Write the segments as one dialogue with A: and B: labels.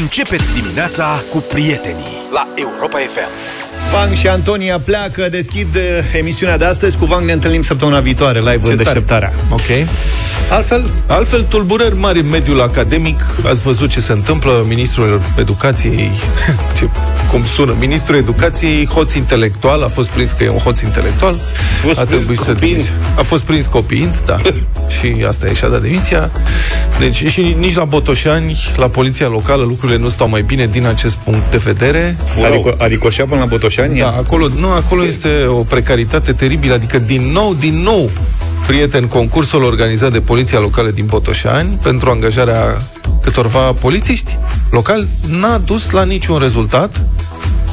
A: Începeți dimineața cu prietenii la Europa FM.
B: Vang și Antonia pleacă, deschid uh, emisiunea de astăzi. Cu Vang ne întâlnim săptămâna viitoare, live
C: Ce
B: în
C: tare.
B: deșteptarea. Ok? Altfel,
C: Altfel, tulburări mari în mediul academic. Ați văzut ce se întâmplă. Ministrul Educației, ce, cum sună, Ministrul Educației, hoț intelectual, a fost prins că e un hoț intelectual.
D: fost
C: a
D: prins
C: trebuit să
D: copiind?
C: demisie. A fost prins copiind, da. și asta e și-a dat demisia. Deci și nici la Botoșani, la poliția locală, lucrurile nu stau mai bine din acest punct de vedere.
B: adică, adică așa până la Botoșani?
C: Da, acolo, nu, acolo este o precaritate teribilă, adică din nou, din nou, prieten, concursul organizat de Poliția Locală din Botoșani pentru angajarea câtorva polițiști locali n-a dus la niciun rezultat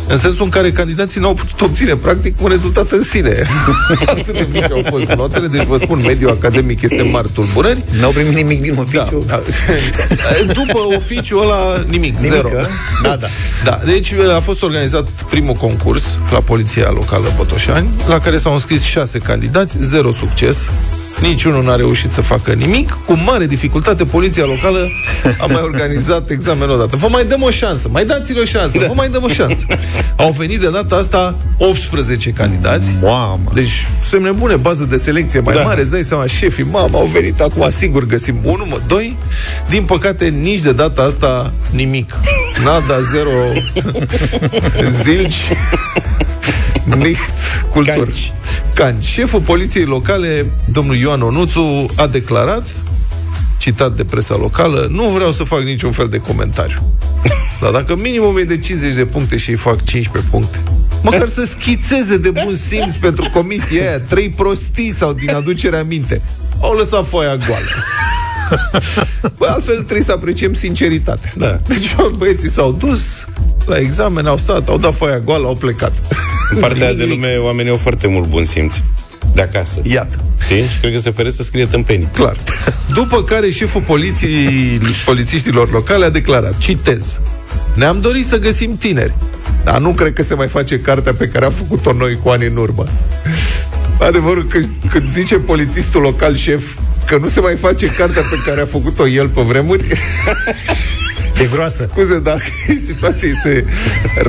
C: în sensul în care candidații n-au putut obține practic un rezultat în sine. Atât de mici au fost notele, deci vă spun, mediul academic este mari tulburări.
B: N-au primit nimic din oficiu?
C: Da, da. După oficiul ăla, nimic,
B: Nimic,
C: zero.
B: a? Da, da.
C: Da, deci a fost organizat primul concurs la Poliția Locală Botoșani, la care s-au înscris șase candidați, zero succes. Niciunul n-a reușit să facă nimic. Cu mare dificultate, poliția locală a mai organizat examenul odată. Vă mai dăm o șansă, mai dați-le o șansă, da. vă mai dăm o șansă. Au venit de data asta 18 candidați.
B: Mamă.
C: Deci, semne bune, bază de selecție mai da. mare, îți dai seama, șefii, mama, au venit acum, sigur găsim unul, mă, doi. Din păcate, nici de data asta nimic. Nada, zero, zilci, nicht, culturi.
D: Canci.
C: Canci. Șeful poliției locale, domnul Ioan Onuțu, a declarat, citat de presa locală, nu vreau să fac niciun fel de comentariu. Dar dacă minimum e de 50 de puncte și îi fac 15 puncte, măcar să schițeze de bun simț pentru comisia aia, trei prostii sau din aducerea minte. Au lăsat foaia goală. Bă, altfel trebuie să apreciem sinceritatea.
D: Da.
C: Deci băieții s-au dus la examen, au stat, au dat foaia goală, au plecat.
D: În partea aia de
C: Nimic.
D: lume, oamenii au foarte mult bun simț. De acasă.
C: Iată.
D: Știi? Și cred că se feresc să scrie tâmpenii.
C: Clar. După care șeful poliției, polițiștilor locale a declarat, citez, ne-am dorit să găsim tineri, dar nu cred că se mai face cartea pe care am făcut-o noi cu ani în urmă. Adevărul că când zice polițistul local șef că nu se mai face cartea pe care a făcut-o el pe vremuri,
B: E groasă.
C: scuze, dar situația este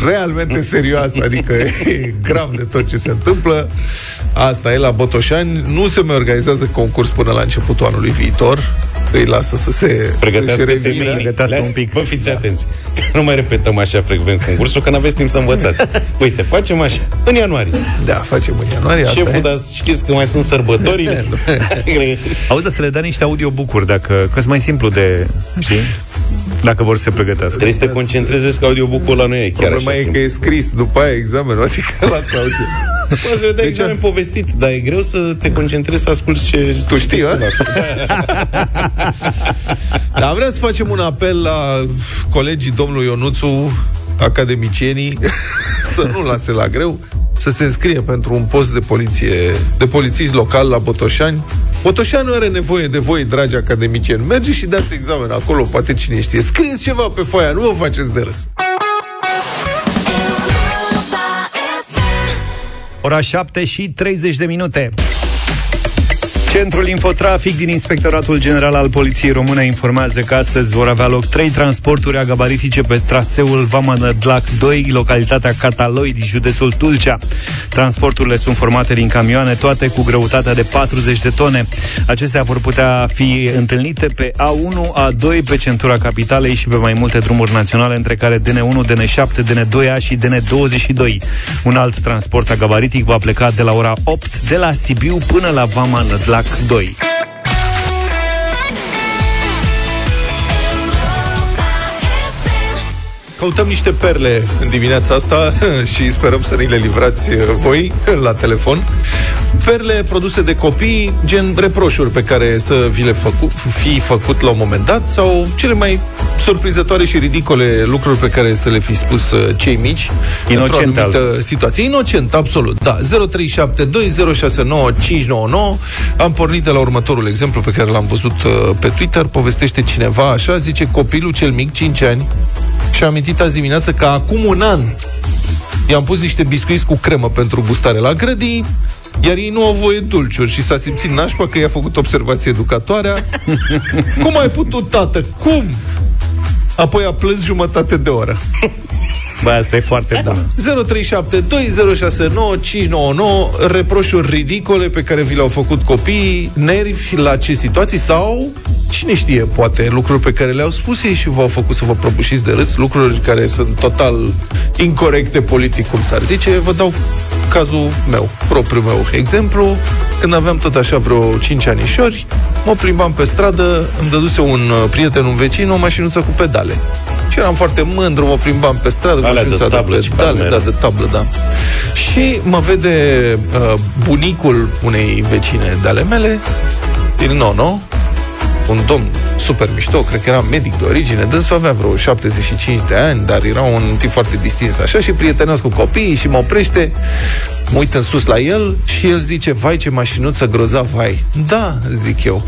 C: realmente serioasă, adică e grav de tot ce se întâmplă. Asta e la Botoșani. Nu se mai organizează concurs până la începutul anului viitor. Îi lasă să se
D: Pregătească
C: să-și revină.
D: termenii.
B: pregătească
D: Le-
B: un pic.
D: Bă, fiți da. atenți. Că nu mai repetăm așa frecvent concursul, că n-aveți timp să învățați. Uite, facem așa. În ianuarie.
C: Da, facem în ianuarie. asta
D: Șeful,
C: e.
D: dar știți că mai sunt sărbătorile?
B: Auzi, dar să le dea niște audiobook-uri, dacă, că mai simplu de, știi? Dacă vor să se pregătească.
D: Trebuie să te concentrezi că audiobook-ul ăla nu e chiar
C: Problema
D: așa
C: e că
D: simplu.
C: e scris după aia examenul, adică la audio.
D: Poți să le dai
C: Deci,
D: examen povestit, dar e greu să te concentrezi să asculti ce...
C: Tu știi, a?
D: Da.
C: Dar vreau să facem un apel la colegii domnului Ionuțu, academicienii, să nu lase la greu, să se înscrie pentru un post de poliție, de polițist local la Botoșani. Botoșani nu are nevoie de voi, dragi academicieni. Mergeți și dați examen acolo, poate cine știe. Scrieți ceva pe foaia, nu vă faceți de râs.
B: Ora 7 și 30 de minute. Centrul Infotrafic din Inspectoratul General al Poliției Române informează că astăzi vor avea loc trei transporturi agabaritice pe traseul Vamanădlac 2, localitatea Cataloi din județul Tulcea. Transporturile sunt formate din camioane, toate cu greutatea de 40 de tone. Acestea vor putea fi întâlnite pe A1, A2, pe centura capitalei și pe mai multe drumuri naționale, între care DN1, DN7, DN2A și DN22. Un alt transport agabaritic va pleca de la ora 8 de la Sibiu până la Vama Nădlac 2.
C: Căutăm niște perle în dimineața asta și sperăm să ni le livrați uh, voi la telefon. Perle produse de copii, gen reproșuri pe care să vi le făcu- fi făcut la un moment dat sau cele mai surprinzătoare și ridicole lucruri pe care să le fi spus uh, cei mici într-o
B: Inocent
C: anumită situație. Inocent, absolut, da. 0372069599 Am pornit de la următorul exemplu pe care l-am văzut uh, pe Twitter. Povestește cineva așa, zice copilul cel mic, 5 ani, și-a amintit azi dimineață că acum un an i-am pus niște biscuiți cu cremă pentru gustare la grădini, iar ei nu au voie dulciuri și s-a simțit nașpa că i-a făcut observație educatoarea. Cum ai putut, tată? Cum? Apoi a plâns jumătate de oră.
B: Bă, asta e foarte bună.
C: 0372069599 reproșuri ridicole pe care vi le-au făcut copiii, nervi la ce situații sau, cine știe, poate lucruri pe care le-au spus ei și v-au făcut să vă prăbușiți de râs, lucruri care sunt total incorrecte politic, cum s-ar zice. Vă dau cazul meu, propriul meu exemplu. Când aveam tot așa vreo 5 anișori, mă plimbam pe stradă, îmi dăduse un uh, prieten, un vecin, o mașinuță cu pedale. Și eram foarte mândru, mă plimbam pe stradă cu
D: Alea de
C: mașinuța
D: tablă,
C: de pedale, da, de tablă, da. Și mă vede uh, bunicul unei vecine de ale mele, din Nono, un domn super mișto, cred că era medic de origine, dânsul avea vreo 75 de ani, dar era un tip foarte distins așa și prietenos cu copiii și mă oprește, mă uit în sus la el și el zice, vai ce mașinuță grozav ai. Da, zic eu.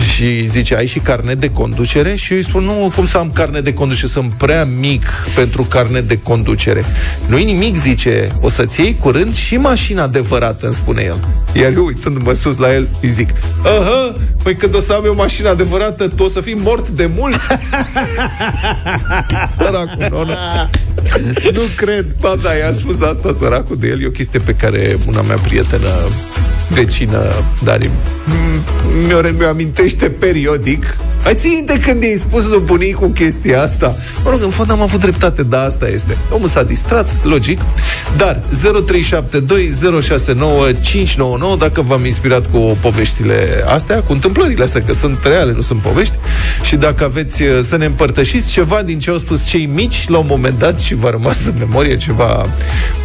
C: Și zice, ai și carnet de conducere? Și eu îi spun, nu, cum să am carnet de conducere? Sunt prea mic pentru carnet de conducere. Nu-i nimic, zice, o să-ți iei curând și mașina adevărată, îmi spune el. Iar eu, uitându-mă sus la el, îi zic, aha, păi când o să am eu mașina adevărată, tu o să fii mort de mult? Săracul, nonă. Nu cred. Ba da, i-a spus asta săracul de el. E o chestie pe care una mea prietenă vecină, Dani, m- mi-o, mi-o amintește periodic. Ai ții minte când i-ai spus lui bunicul chestia asta? Mă rog, în fond am avut dreptate, da, asta este. Omul s-a distrat, logic. Dar 0372069599 dacă v-am inspirat cu poveștile astea, cu întâmplările astea, că sunt reale, nu sunt povești, și dacă aveți uh, să ne împărtășiți ceva din ce au spus cei mici la un moment dat și v-a rămas în memorie ceva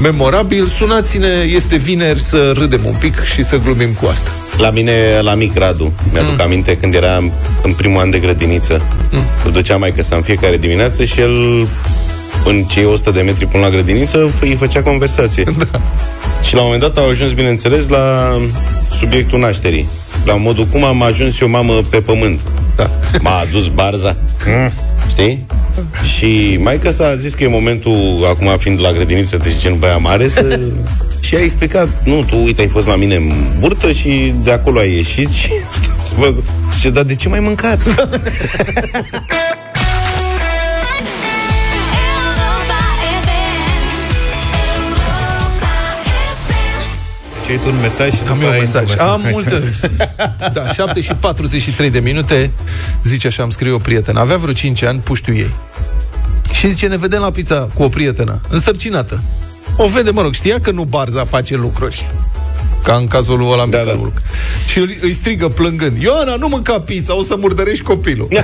C: memorabil, sunați-ne, este vineri să râdem un pic și să glumim cu asta.
D: La mine, la mic Radu, mi-aduc mm. aminte când eram în primul an de grădiniță. Mm. Îl ducea mai să în fiecare dimineață și el, în cei 100 de metri până la grădiniță, îi făcea conversație. Da. Și la un moment dat au ajuns, bineînțeles, la subiectul nașterii. La modul cum am ajuns eu mamă pe pământ. Da. M-a adus barza. Mm. Știi? Și mai că s-a zis că e momentul, acum fiind la grădiniță, deci gen băia mare, să... și a explicat, nu, tu, uite, ai fost la mine în burtă și de acolo ai ieșit și... Și dar de ce mai mâncat?
B: Ce ai tu un mesaj și
C: Am
B: după
C: eu un
B: aia
C: mesaj.
B: intru
C: Am
B: mesaj.
C: multe. Da, 7 și 43 de minute, zice așa, îmi scrie o prietenă. Avea vreo 5 ani, puștiu ei. Și zice, ne vedem la pizza cu o prietenă, însărcinată. O vede, mă rog, știa că nu Barza face lucruri. Ca în cazul lui ăla
D: Da,
C: da,
D: da.
C: da. Și îl- îi strigă plângând Ioana, nu mânca pizza, o să murdărești copilul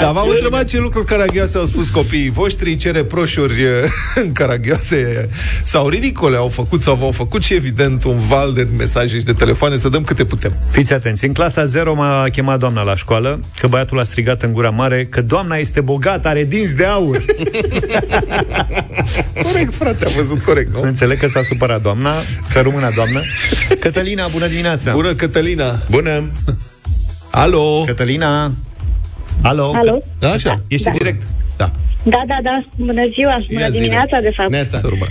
C: Dar v-am întrebat ce lucruri caragioase au spus copiii voștri Ce reproșuri eh, caragioase Sau ridicole au făcut sau v-au făcut Și evident un val de mesaje și de telefoane Să dăm câte putem
B: Fiți atenți, în clasa 0 m-a chemat doamna la școală Că băiatul a strigat în gura mare Că doamna este bogată, are dinți de aur
C: Corect, frate, am văzut corect, nu?
B: Înțeleg că s-a supărat doamna Că rămână doamnă Cătălina, bună dimineața
C: Bună, Cătălina
D: Bună!
C: Alo
B: Cătălina Alo,
E: Alo?
C: Da, așa
B: Ești în direct
C: Da,
E: Da, da, da. Bună ziua. Bună
C: Ia zile.
E: dimineața, de fapt.
D: Neața.
C: să urmă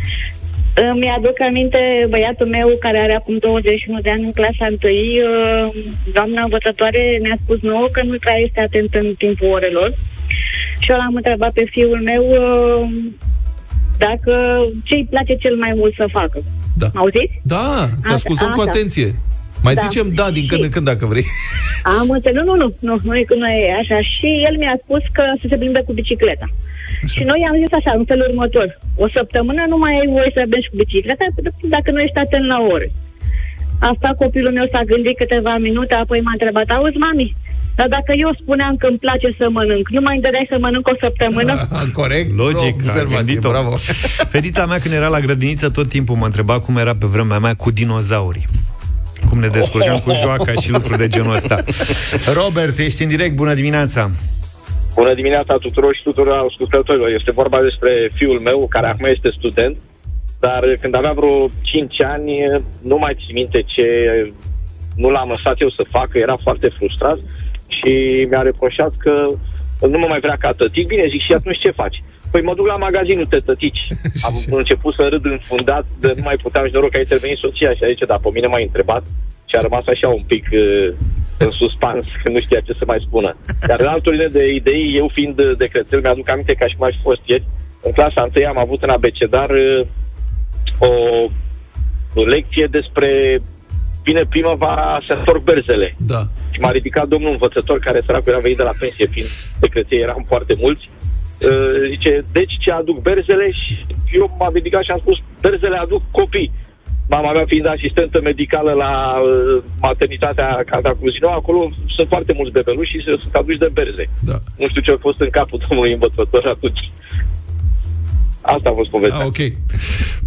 E: Îmi aduc aminte băiatul meu care are acum 21 de ani în clasa 1. Doamna învățătoare ne-a spus nouă că nu prea este atent în timpul orelor. Și eu l-am întrebat pe fiul meu uh, dacă ce îi place cel mai mult să facă.
C: Da.
E: Auziți?
C: Da, te
E: Asta-
C: ascultăm cu
E: asta.
C: atenție Mai
E: Da.
C: zicem da din când în când dacă vrei
E: Am înțeles. Nu, nu, nu, nu, nu, e, nu e așa. Și el mi-a spus că să se plimbe cu bicicleta. Și noi am zis așa, în felul următor. O săptămână nu mai ai voie să mergi cu bicicleta dacă nu ești atent la ore. Asta copilul meu s-a gândit câteva minute, apoi m-a întrebat, auzi, mami, dar dacă eu spuneam că îmi place să mănânc, nu mai îndădeai să mănânc o săptămână?
C: Corect?
B: Logic, a
C: observativ,
B: gândit-o.
C: bravo
B: Fetița mea când era la grădiniță Tot timpul mă întreba cum era pe vremea mea Cu dinozaurii cum ne descurcăm cu joaca și lucruri de genul ăsta. Robert, ești în direct, bună dimineața!
F: Bună dimineața tuturor și tuturor ascultătorilor. Este vorba despre fiul meu, care acum este student, dar când avea vreo 5 ani, nu mai țin minte ce nu l-am lăsat eu să facă, era foarte frustrat și mi-a reproșat că nu mă mai vrea ca tătic. Bine, zic, și atunci ce faci? Păi mă duc la magazinul te tătici. Am început să râd înfundat, de nu mai puteam și noroc că a intervenit soția și a zis, dar pe mine m-a întrebat și a rămas așa un pic uh, în suspans, că nu știa ce să mai spună. Dar în altă linie de idei, eu fiind de crețel, mi-aduc aminte ca și cum aș fi fost ieri, în clasa 1 am avut în abecedar uh, o, o lecție despre vine primăvara, se întorc berzele.
C: Da.
F: Și m-a ridicat domnul învățător, care săracul era venit de la pensie, fiind secreție, eram foarte mulți. Uh, zice, deci ce aduc berzele? Și eu m-am ridicat și am spus, berzele aduc copii. Mama mea fiind asistentă medicală la uh, maternitatea Canta Cruzino, acolo sunt foarte mulți bebeluși și sunt aduși de berze.
C: Da.
F: Nu știu ce a fost în capul domnului învățător atunci. Asta a fost povestea.
C: Ah, ok.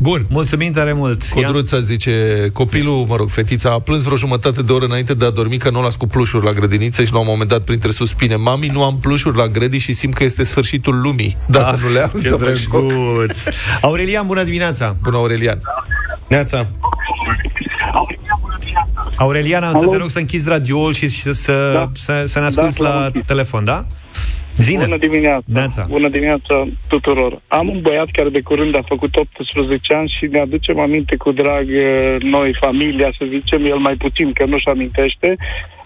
C: Bun.
B: Mulțumim tare mult.
C: Codruța zice, copilul, mă rog, fetița, a plâns vreo jumătate de oră înainte de a dormi că nu las cu plușuri la grădiniță și la un moment dat printre suspine, mami, nu am plușuri la grădi și simt că este sfârșitul lumii. Dacă nu le am,
B: ce
C: să mă șoc.
B: drăguț. Aurelian, bună dimineața.
C: Bună, Aurelian.
D: Neața.
B: Aurelian, am să te rog să închizi radioul și să, să,
G: Da.
B: să, să ne asculti
G: Da,
B: la
G: l-am închis.
B: telefon, da? Zine.
G: Bună dimineața.
B: Neața.
G: Bună dimineața tuturor. Am un băiat care de curând a făcut 18 ani și ne aducem aminte cu drag eh, noi, familia, să zicem, el mai puțin, că nu-și amintește.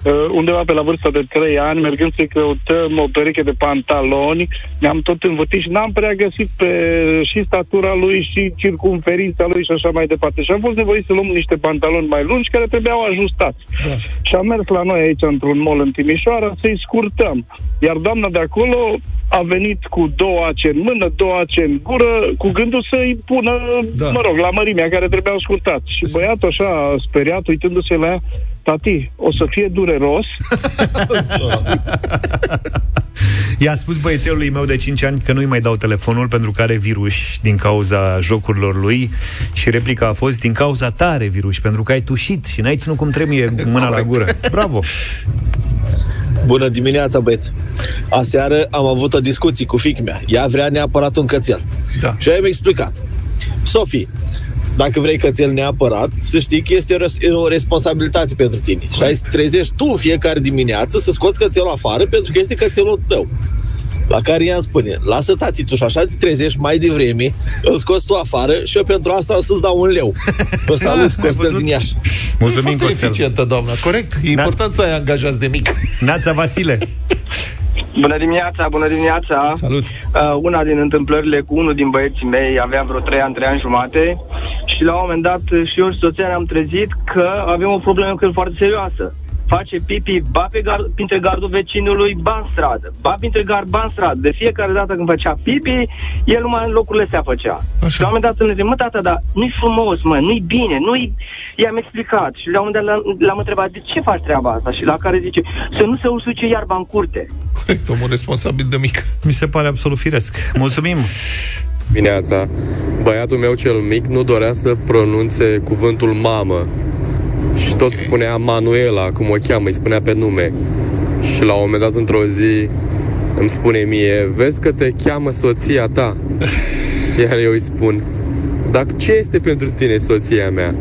G: Uh, undeva pe la vârsta de 3 ani, mergând să-i căutăm o pereche de pantaloni, ne-am tot învățit și n-am prea găsit pe și statura lui și circumferința lui și așa mai departe. Și am fost nevoit să luăm niște pantaloni mai lungi care trebuiau ajustați. Da. Și am mers la noi aici într-un mall în Timișoara să-i scurtăm. Iar doamna de acolo a venit cu două ace în mână, două ace în gură, cu gândul să-i pună,
C: Da.
G: da. mă rog, la mărimea care trebuiau scurtat. Și băiatul așa, speriat, uitându-se la ea, tati, o să fie dureros?
B: I-a spus băiețelului meu de 5 ani că nu-i mai dau telefonul pentru că are virus din cauza jocurilor lui și replica a fost din cauza ta are virus, pentru că ai tușit și n-ai ținut cum trebuie mâna la gură. Bravo!
H: Bună dimineața, băieți! Aseară am avut o discuție cu fiica mea. Ea vrea neapărat un cățel.
C: Da.
H: Și eu i-am explicat. Sofie, dacă vrei cățel neapărat, să știi că este o, res- e o responsabilitate pentru tine. Și ai să trezești tu fiecare dimineață să scoți cățelul afară pentru că este cățelul tău. La care ea îmi spune, lasă tati, tu și așa te trezești mai devreme, îl scoți tu afară și eu pentru asta o să-ți dau un leu. Vă salut,
B: Ai
H: Costel
B: văzut?
H: din Iași.
B: Mulțumim,
C: e foarte
B: Costel.
C: eficientă, doamna, corect? E important să ai angajați de mic.
B: Nața Vasile.
I: Bună dimineața, bună dimineața!
C: Salut.
I: Uh, una din întâmplările cu unul din băieții mei avea vreo 3 ani, 3 ani jumate și la un moment dat și eu și soția ne-am trezit că avem o problemă cu el foarte serioasă. Face pipi, ba pe gar, printre gardul vecinului, ba în stradă. Ba printre gard, ba în stradă. De fiecare dată când făcea pipi, el numai în locurile astea făcea.
C: Așa.
I: Și la un moment dat îmi zice, mă, tata, dar nu-i frumos, mă, nu-i bine, nu-i... I-am explicat și la un moment dat l-am, l-am întrebat, de ce faci treaba asta? Și la care zice, să nu se usuce iarba în curte.
C: Corect, omul responsabil de mic.
B: Mi se pare absolut firesc. Mulțumim!
J: Dimineața, băiatul meu cel mic nu dorea să pronunțe cuvântul mamă și tot spunea Manuela, cum o cheamă, îi spunea pe nume. Și la un moment dat, într-o zi, îmi spune mie, vezi că te cheamă soția ta. Iar eu îi spun, dar ce este pentru tine soția mea?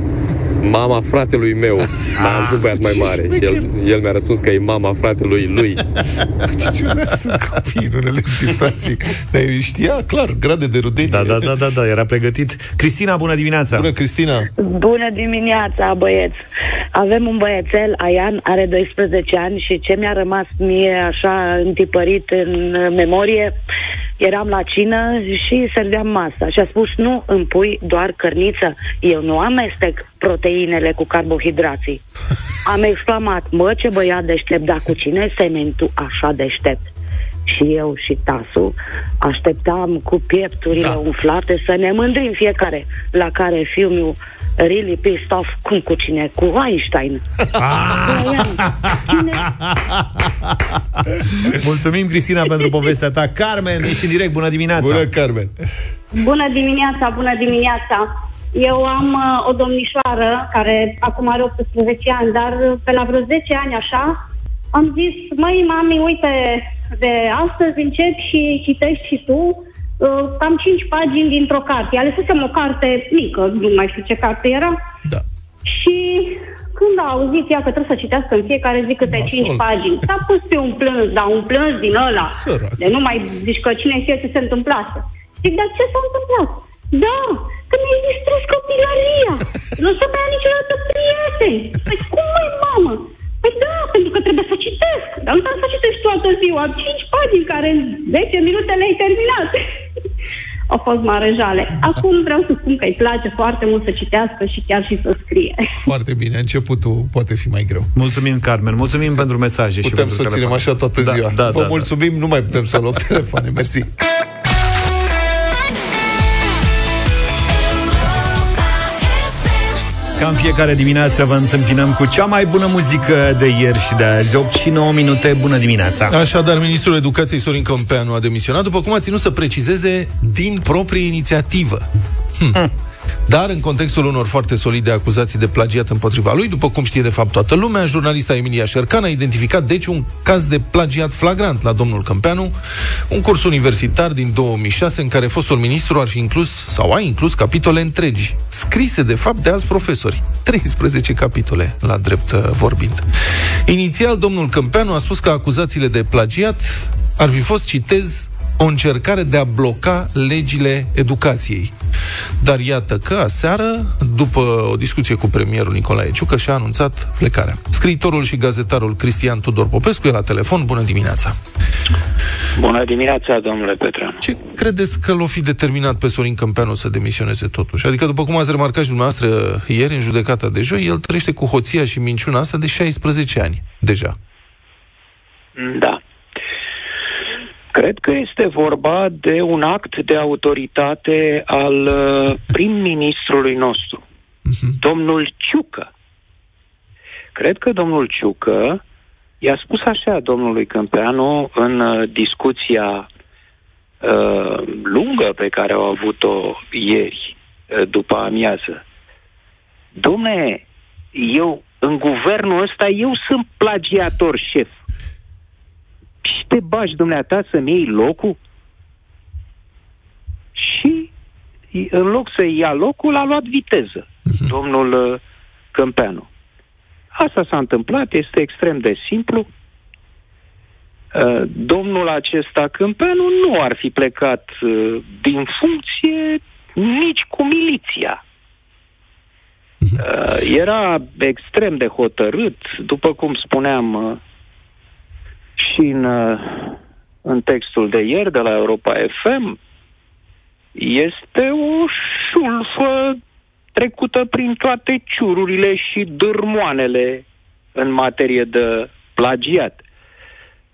J: Mama fratelui meu. Mai am un băiat mai mare. Și el, el mi-a răspuns că e mama fratelui lui.
C: Ce ciudat sunt copiii în unele situații. Dar eu știa, clar, grade de rudenie.
B: Da, da, da, da, da, era pregătit. Cristina, bună dimineața!
C: Bună, Cristina.
K: Bună dimineața, băieți! Avem un băiețel, Aian, are 12 ani și ce mi-a rămas mie așa întipărit în memorie, eram la cină și serveam masa și a spus nu îmi pui doar cărniță, eu nu amestec proteinele cu carbohidrații. Am exclamat, mă ce băiat deștept, dar cu cine semeni tu așa deștept? Și eu și Tasu așteptam cu piepturile
C: Da.
K: da. umflate să ne mândrim fiecare, la care fiul meu really pissed off, cum cu cine? Cu Einstein. Brian, cine?
B: Mulțumim, Cristina, pentru povestea ta. Carmen, ești în direct, bună dimineața!
C: Bună, Carmen.
L: Bună dimineața, bună dimineața! Eu am uh, o domnișoară care acum are 18 ani, dar uh, pe la vreo 10 ani așa, am zis, măi, mami, uite, de astăzi încep și citești și tu uh, cam 5 pagini dintr-o carte. Alesesem o carte mică, nu mai știu ce carte era,
C: Da.
L: și când a auzit ea că trebuie să citească în fiecare zi câte
C: Nasol.
L: 5 pagini, s-a pus pe un plâns, dar un plâns din ăla.
C: Sărac.
L: De nu mai zici că cine știe ce se întâmplase. Zic, dar ce s-a întâmplat? Da, că mi-ai distrus copilăria. Nu o să mai am niciodată prieteni. Păi cum, măi, mamă? Păi da, pentru că trebuie să citesc. Dar nu trebuie să citești toată ziua. Am cinci pagini care în 10 minute le-ai terminat. Au fost marejale. Acum vreau să spun că îi place foarte mult să citească și chiar și să scrie.
C: Foarte bine, începutul poate fi mai greu.
B: Mulțumim, Carmen. Mulțumim pentru mesaje și
C: Putem
B: pentru
C: să ținem
B: telefon.
C: așa toată
B: Da,
C: ziua.
B: da,
C: Vă
B: da, da.
C: mulțumim, nu mai putem să luăm telefoane. Mersi.
B: Ca în fiecare dimineață vă întâmpinăm cu cea mai bună muzică de ieri și de azi. 8 și 9 minute, bună dimineața!
C: Așadar, ministrul educației Sorin Câmpeanu a demisionat, după cum a ținut să precizeze, din proprie inițiativă. Hm. Dar, în contextul unor foarte solide acuzații de plagiat împotriva lui, după cum știe de fapt toată lumea, jurnalista Emilia Șercan a identificat deci un caz de plagiat flagrant la domnul Câmpeanu, un curs universitar din 2006 în care fostul ministru ar fi inclus sau a inclus capitole întregi, scrise de fapt de alți profesori. 13 capitole, la drept uh, vorbind. Inițial, domnul Câmpeanu a spus că acuzațiile de plagiat ar fi fost, citez, o încercare de a bloca legile educației. Dar iată că aseară, după o discuție cu premierul Nicolae Ciucă, și-a anunțat plecarea. Scriitorul și gazetarul Cristian Tudor Popescu e la telefon. Bună dimineața!
M: Bună dimineața, domnule Petreanu.
C: Ce credeți că l-o fi determinat pe Sorin Câmpeanu să demisioneze totuși? Adică, după cum ați remarcat și dumneavoastră ieri în judecata de joi, el trăiește cu hoția și minciuna asta de 16 ani, deja.
M: Da. Cred că este vorba de un act de autoritate al uh, prim-ministrului nostru, domnul Ciucă. Cred că domnul Ciucă i-a spus așa domnului Câmpeanu în uh, discuția uh, lungă pe care au avut-o ieri, uh, după amiază. Domne, eu, în guvernul ăsta, eu sunt plagiator șef. Și te bagi, dumneata, să-mi iei locul? Și în loc să ia locul, a luat viteză domnul uh, Câmpeanu. Asta s-a întâmplat, este extrem de simplu. Uh, Domnul acesta Câmpeanu nu ar fi plecat uh, din funcție nici cu miliția. Uh, Era extrem de hotărât, după cum spuneam uh, și în, uh, în textul de ieri de la Europa FM, este o șulfă trecută prin toate ciururile și dârmoanele în materie de plagiat.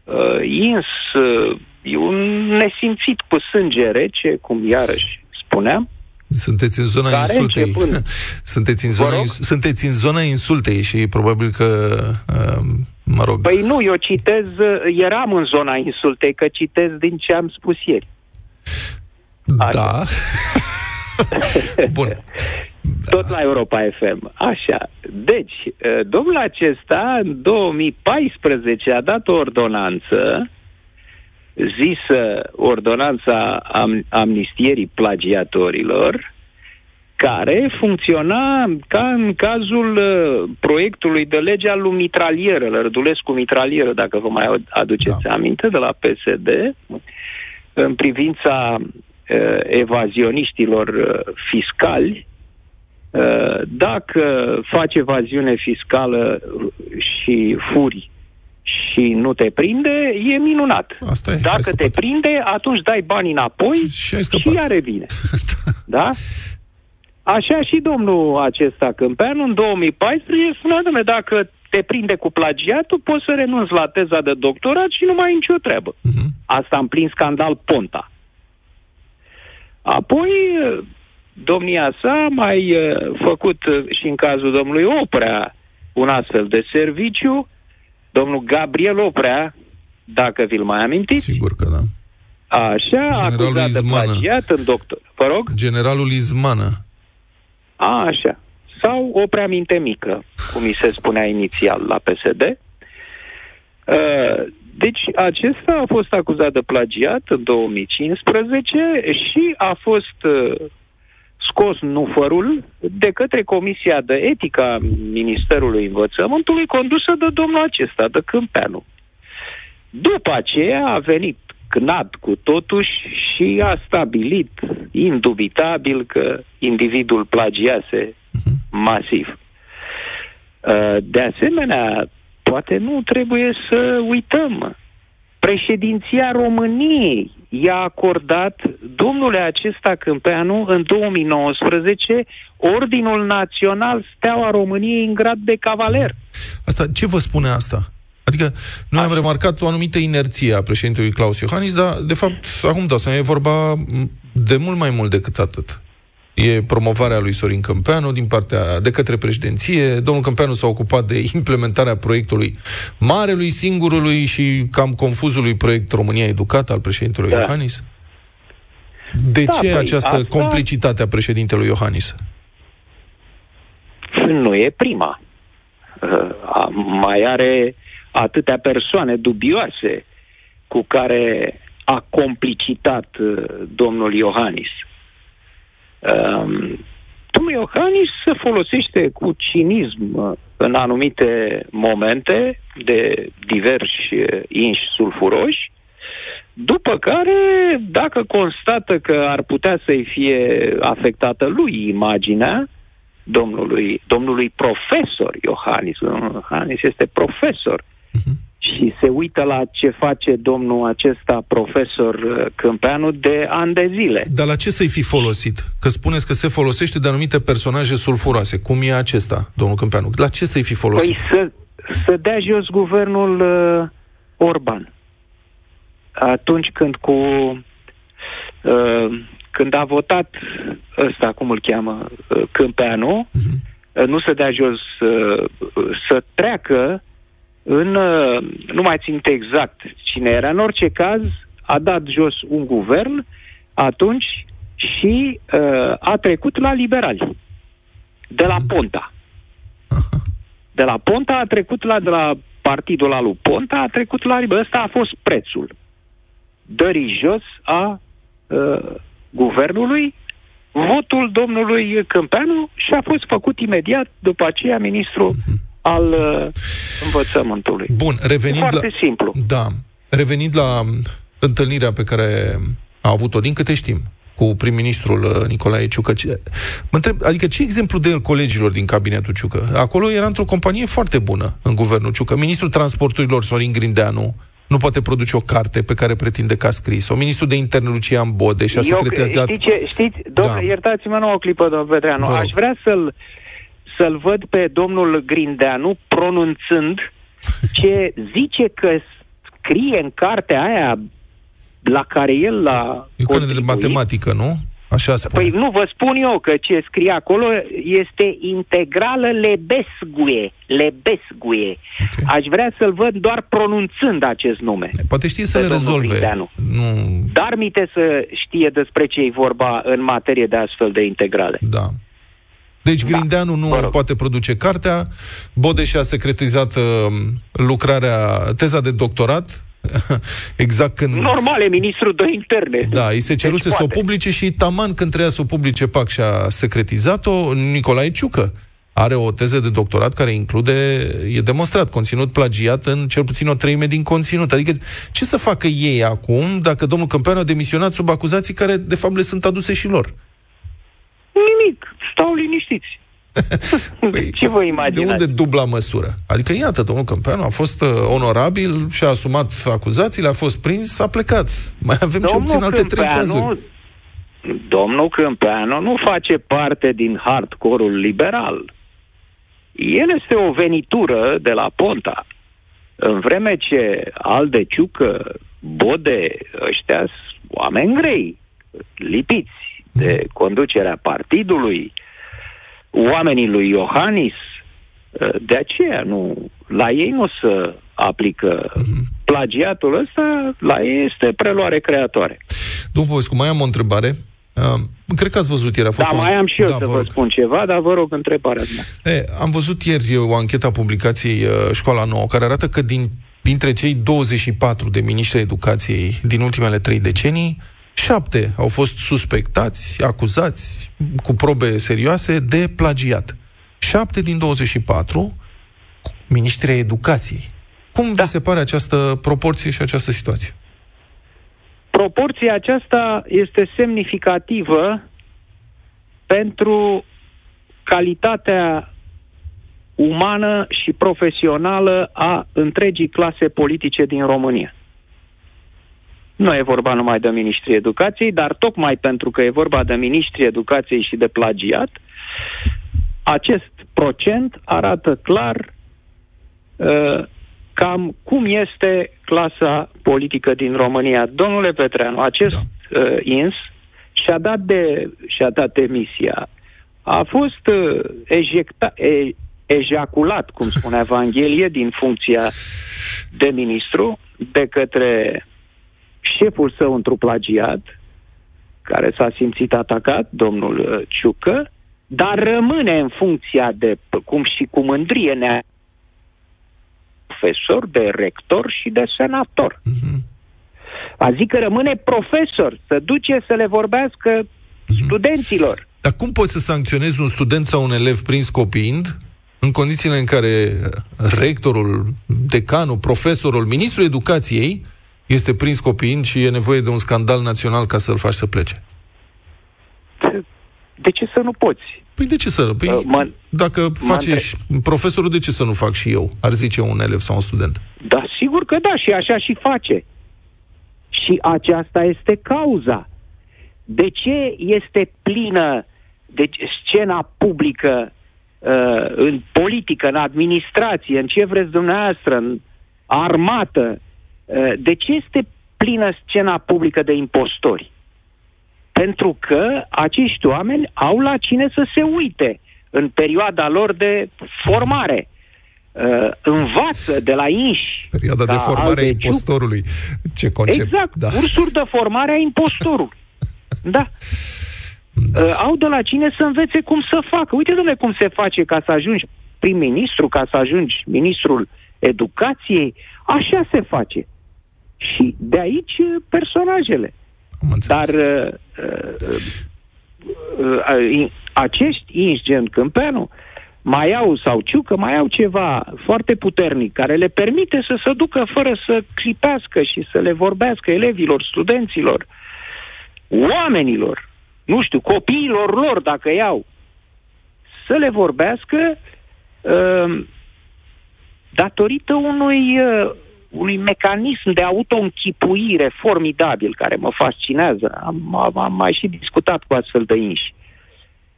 M: Uh, ins, uh, e un nesimțit cu sânge rece, cum iarăși spuneam,
C: Sunteți în zona
M: Care
C: insultei.
M: începând?
C: sunteți, în zona, ins- sunteți în zona insultei și probabil că, uh, mă rog,
M: Păi nu, eu citez, uh, eram în zona insultei, că citez din ce am spus ieri.
C: da. Bun.
M: Tot la Europa FM. Așa. Deci, uh, domnul acesta, în 2014, a dat o ordonanță zisă ordonanța am, amnistierii plagiatorilor, care funcționa ca în cazul uh, proiectului de lege al lui Mitralieră, Lărdulescu Mitralieră, dacă vă mai aduceți da. aminte, de la PSD, în privința uh, evazioniștilor uh, fiscali, uh, dacă faci evaziune fiscală și furi și nu te prinde, e minunat.
C: Asta e,
M: Dacă te prinde, atunci dai banii înapoi și, și ea revine. da? Așa și domnul acesta Câmpeanu în 2014 spunea, domnule, dacă te prinde cu plagiatul, poți să renunți la teza de doctorat și nu mai ai nicio treabă. Uh-huh. Asta în plin scandal Ponta. Apoi, domnia sa a mai uh, făcut uh, și în cazul domnului Oprea un astfel de serviciu, domnul Gabriel Oprea, dacă vi-l mai amintiți.
C: Sigur că da.
M: Așa,
C: Generalul
M: acuzat de
C: Izmană.
M: plagiat în doctor. Vă rog?
C: Generalul Izmană.
M: A, așa. Sau o prea minte mică, cum mi se spunea inițial la PSD. Uh, Deci acesta a fost acuzat de plagiat în 2015 și a fost uh, scos nufărul de către Comisia de Etică a Ministerului Învățământului condusă de domnul acesta, de Câmpeanu. După aceea a venit CNAD cu totuși și a stabilit indubitabil că individul plagiase masiv. Uh, De asemenea, poate nu trebuie să uităm. Președinția României i-a acordat domnule acesta Câmpeanu în 2019 Ordinul Național Steaua României în grad de cavaler.
C: Asta, ce vă spune asta? Adică noi am remarcat o anumită inerție a președintelui Claus Iohannis, dar de fapt, acum da, să e vorba de mult mai mult decât atât. E promovarea lui Sorin Câmpeanu din partea de către președinție. Domnul Câmpeanu s-a ocupat de implementarea proiectului marelui, singurului și cam confuzului proiect România Educată al președintelui
M: Da.
C: Iohannis. De
M: Da,
C: ce
M: păi,
C: această
M: asta-
C: complicitate a președintelui Iohannis?
M: Nu e prima. Uh, a- Mai are atâtea persoane dubioase cu care a complicitat uh, domnul Iohannis. Um, Domnul Iohannis se folosește cu cinism uh, în anumite momente de diversi uh, inși sulfuroși, după care, dacă constată că ar putea să-i fie afectată lui imaginea, domnului, domnului profesor Iohannis, domnul Iohannis este profesor, și se uită la ce face domnul acesta profesor uh, Câmpeanu de ani de zile.
C: Dar la ce să-i fi folosit? Că spuneți că se folosește de anumite personaje sulfuroase. Cum e acesta, domnul Câmpeanu? La ce să-i fi folosit?
M: Păi să, să dea jos guvernul uh, Orban. Atunci când cu uh, când a votat ăsta, cum îl cheamă, uh, Câmpeanu, uh, nu să dea jos, uh, să treacă în, uh, nu mai țin minte exact cine era, în orice caz a dat jos un guvern atunci și uh, a trecut la liberali, de la Ponta. De la Ponta a trecut la, de la partidul ăla lui Ponta, a trecut la liberali. Ăsta a fost prețul dării jos a uh, guvernului, votul domnului Câmpeanu și a fost făcut imediat după aceea ministru al uh, învățământtului.
C: Bun, revenind
M: E foarte
C: la...
M: simplu.
C: Da. Revenind la um, întâlnirea pe care a avut-o, din câte știm, cu prim-ministrul uh, Nicolae Ciucă. Ce... Mă întreb, adică ce exemplu de el colegilor din cabinetul Ciucă? Acolo era într-o companie foarte bună în guvernul Ciucă. Ministrul transporturilor Sorin Grindeanu nu poate produce o carte pe care pretinde că a scris-o. Ministrul de interne Lucian Bode și-a
M: Eu,
C: secretizat...
M: știi ce, știți, domnule,
C: Da.
M: iertați-mă nu o clipă, domnul Petreanu,
C: Vă rog.
M: aș vrea să-l, să-l văd pe domnul Grindeanu pronunțând ce zice că scrie în cartea aia la care el l-a
C: E o carte de
M: contribuit.
C: matematică, nu? Așa spune.
M: Păi nu, vă spun eu că ce scrie acolo este integrală lebesgue. Lebesgue. Okay. Aș vrea să-l văd doar pronunțând acest nume.
C: Poate știe să
M: Pe
C: le
M: domnul
C: rezolve.
M: Grindeanu.
C: Nu...
M: Dar mite să știe despre ce e vorba în materie de astfel de integrale.
C: Da. Deci Grindeanu nu poate produce cartea, Bode și-a secretizat uh, lucrarea, teza de doctorat, exact când...
M: Normal, e ministrul de interne.
C: Da, îi se ceruse
M: Deci
C: să o
M: poate.
C: publice și taman când trebuia să o publice PAC și-a secretizat-o, Nicolae Ciucă are o teză de doctorat care include, e demonstrat, conținut plagiat în cel puțin o treime din conținut. Adică ce să facă ei acum dacă domnul Câmpeanu a demisionat sub acuzații care de fapt le sunt aduse și lor?
M: Nimic, stau liniștiți. ce vă
C: De
M: imaginați?
C: unde dubla măsură? Adică, iată, domnul Câmpeanu a fost uh, onorabil și a asumat acuzațiile, a fost prins, a plecat. Mai avem cel puțin alte trei cazuri.
M: domnul Câmpeanu nu face parte din hardcore-ul liberal. El este o venitură de la Ponta. În vreme ce Alde Ciucă, Bode, ăștia sunt oameni grei, lipiți de conducerea partidului, oamenii lui Iohannis, de aceea nu, la ei nu se aplică plagiatul ăsta, la ei este preluare creatoare.
C: Domnul Popescu, mai am o întrebare. Uh, cred că ați văzut ieri. A fost
M: Da,
C: o...
M: mai am și eu
C: da,
M: să
C: vă
M: vă
C: rog.
M: spun ceva, dar vă rog întrebarea mea.
C: E, am văzut ieri o anchetă a publicației uh, Școala Nouă, care arată că din, dintre cei 24 de miniștri ai educației din ultimele trei decenii, șapte au fost suspectați, acuzați cu probe serioase de plagiat. Șapte din 24 miniștri ai educației. Cum da. vi se pare această proporție și această situație?
M: Proporția aceasta este semnificativă pentru calitatea umană și profesională a întregii clase politice din România. Nu e vorba numai de ministrii educației, dar tocmai pentru că e vorba de ministrii educației și de plagiat, acest procent arată clar uh, cam cum este clasa politică din România. Domnule Petreanu, acest da. uh, ins și-a dat, de, și-a dat demisia. A fost uh, ejecta, e, ejaculat, cum spunea Evanghelie, din funcția de ministru de către șeful său într plagiat, care s-a simțit atacat, domnul uh, Ciucă, dar rămâne în funcția de, cum și cu mândrie ne profesor, de rector și de senator. Uh-huh. A zic că rămâne profesor, să duce să le vorbească uh-huh. studenților.
C: Dar cum poți să sancționezi un student sau un elev prins copiind în condițiile în care rectorul, decanul, profesorul, ministrul educației este prins copiind și e nevoie de un scandal național ca să-l faci să plece?
M: De ce să nu poți?
C: Păi de ce să... Păi, uh, mă, dacă face și profesorul, de ce să nu fac și eu? Ar zice un elev sau un student.
M: Da, sigur că da, și așa și face. Și aceasta este cauza. De ce este plină de scena publică uh, în politică, în administrație, în ce vreți dumneavoastră, în armată, uh, de ce este plină scena publică de impostori? Pentru că acești oameni au la cine să se uite în perioada lor de formare. Uh, învață de la inși.
C: Perioada de formare a impostorului. Ce concept.
M: Exact, da. cursuri de formare a impostorului. da. da. Uh, au de la cine să învețe cum să facă. Uite, domnule, cum se face ca să ajungi prim-ministru, ca să ajungi ministrul educației. Așa se face. Și de aici uh, personajele. Dar uh, uh, uh, uh, acești inși gen Câmpeanu mai au, sau Ciucă, mai au ceva foarte puternic care le permite să se ducă fără să clipească și să le vorbească elevilor, studenților, oamenilor, nu știu, copiilor lor, dacă iau, să le vorbească uh, datorită unui, uh, unui mecanism de auto-închipuire formidabil care mă fascinează. Am, am, am mai și discutat cu astfel de inși.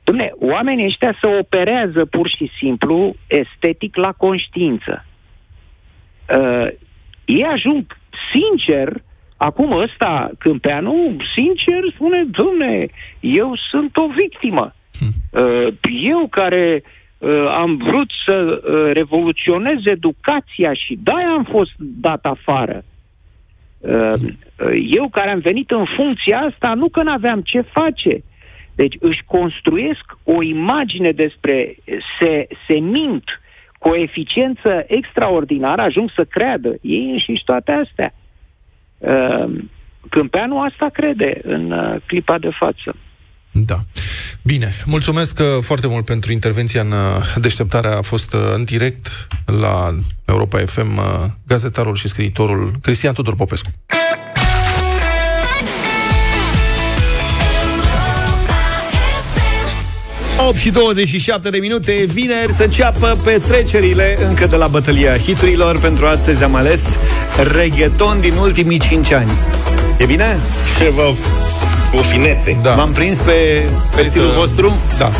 M: Dumne, oamenii ăștia se operează pur și simplu estetic la conștiință. Uh, ei ajung sincer, acum ăsta, Câmpeanu, sincer spune, domne, eu sunt o victimă. Hm. Uh, eu care uh, am vrut să uh, revoluționez educația și de-aia am fost dat afară. Uh, eu care am venit în funcția asta, nu că n-aveam ce face, deci își construiesc o imagine despre, se, se mint cu o eficiență extraordinară, ajung să creadă ei înșiși toate astea. Uh, Câmpeanu asta crede în uh, clipa de față.
C: Da. Bine, mulțumesc uh, foarte mult pentru intervenția în deșteptarea. A fost în direct la Europa FM gazetarul și scriitorul Cristian Tudor Popescu.
B: 8 și 27 de minute, vineri să înceapă petrecerile încă de la bătălia hiturilor. Pentru astăzi am ales reggaeton din ultimii 5 ani. E bine?
D: Ceva cu finețe.
B: Da. M-am prins pe, pe stilul uh, vostru?
C: Da. Uh,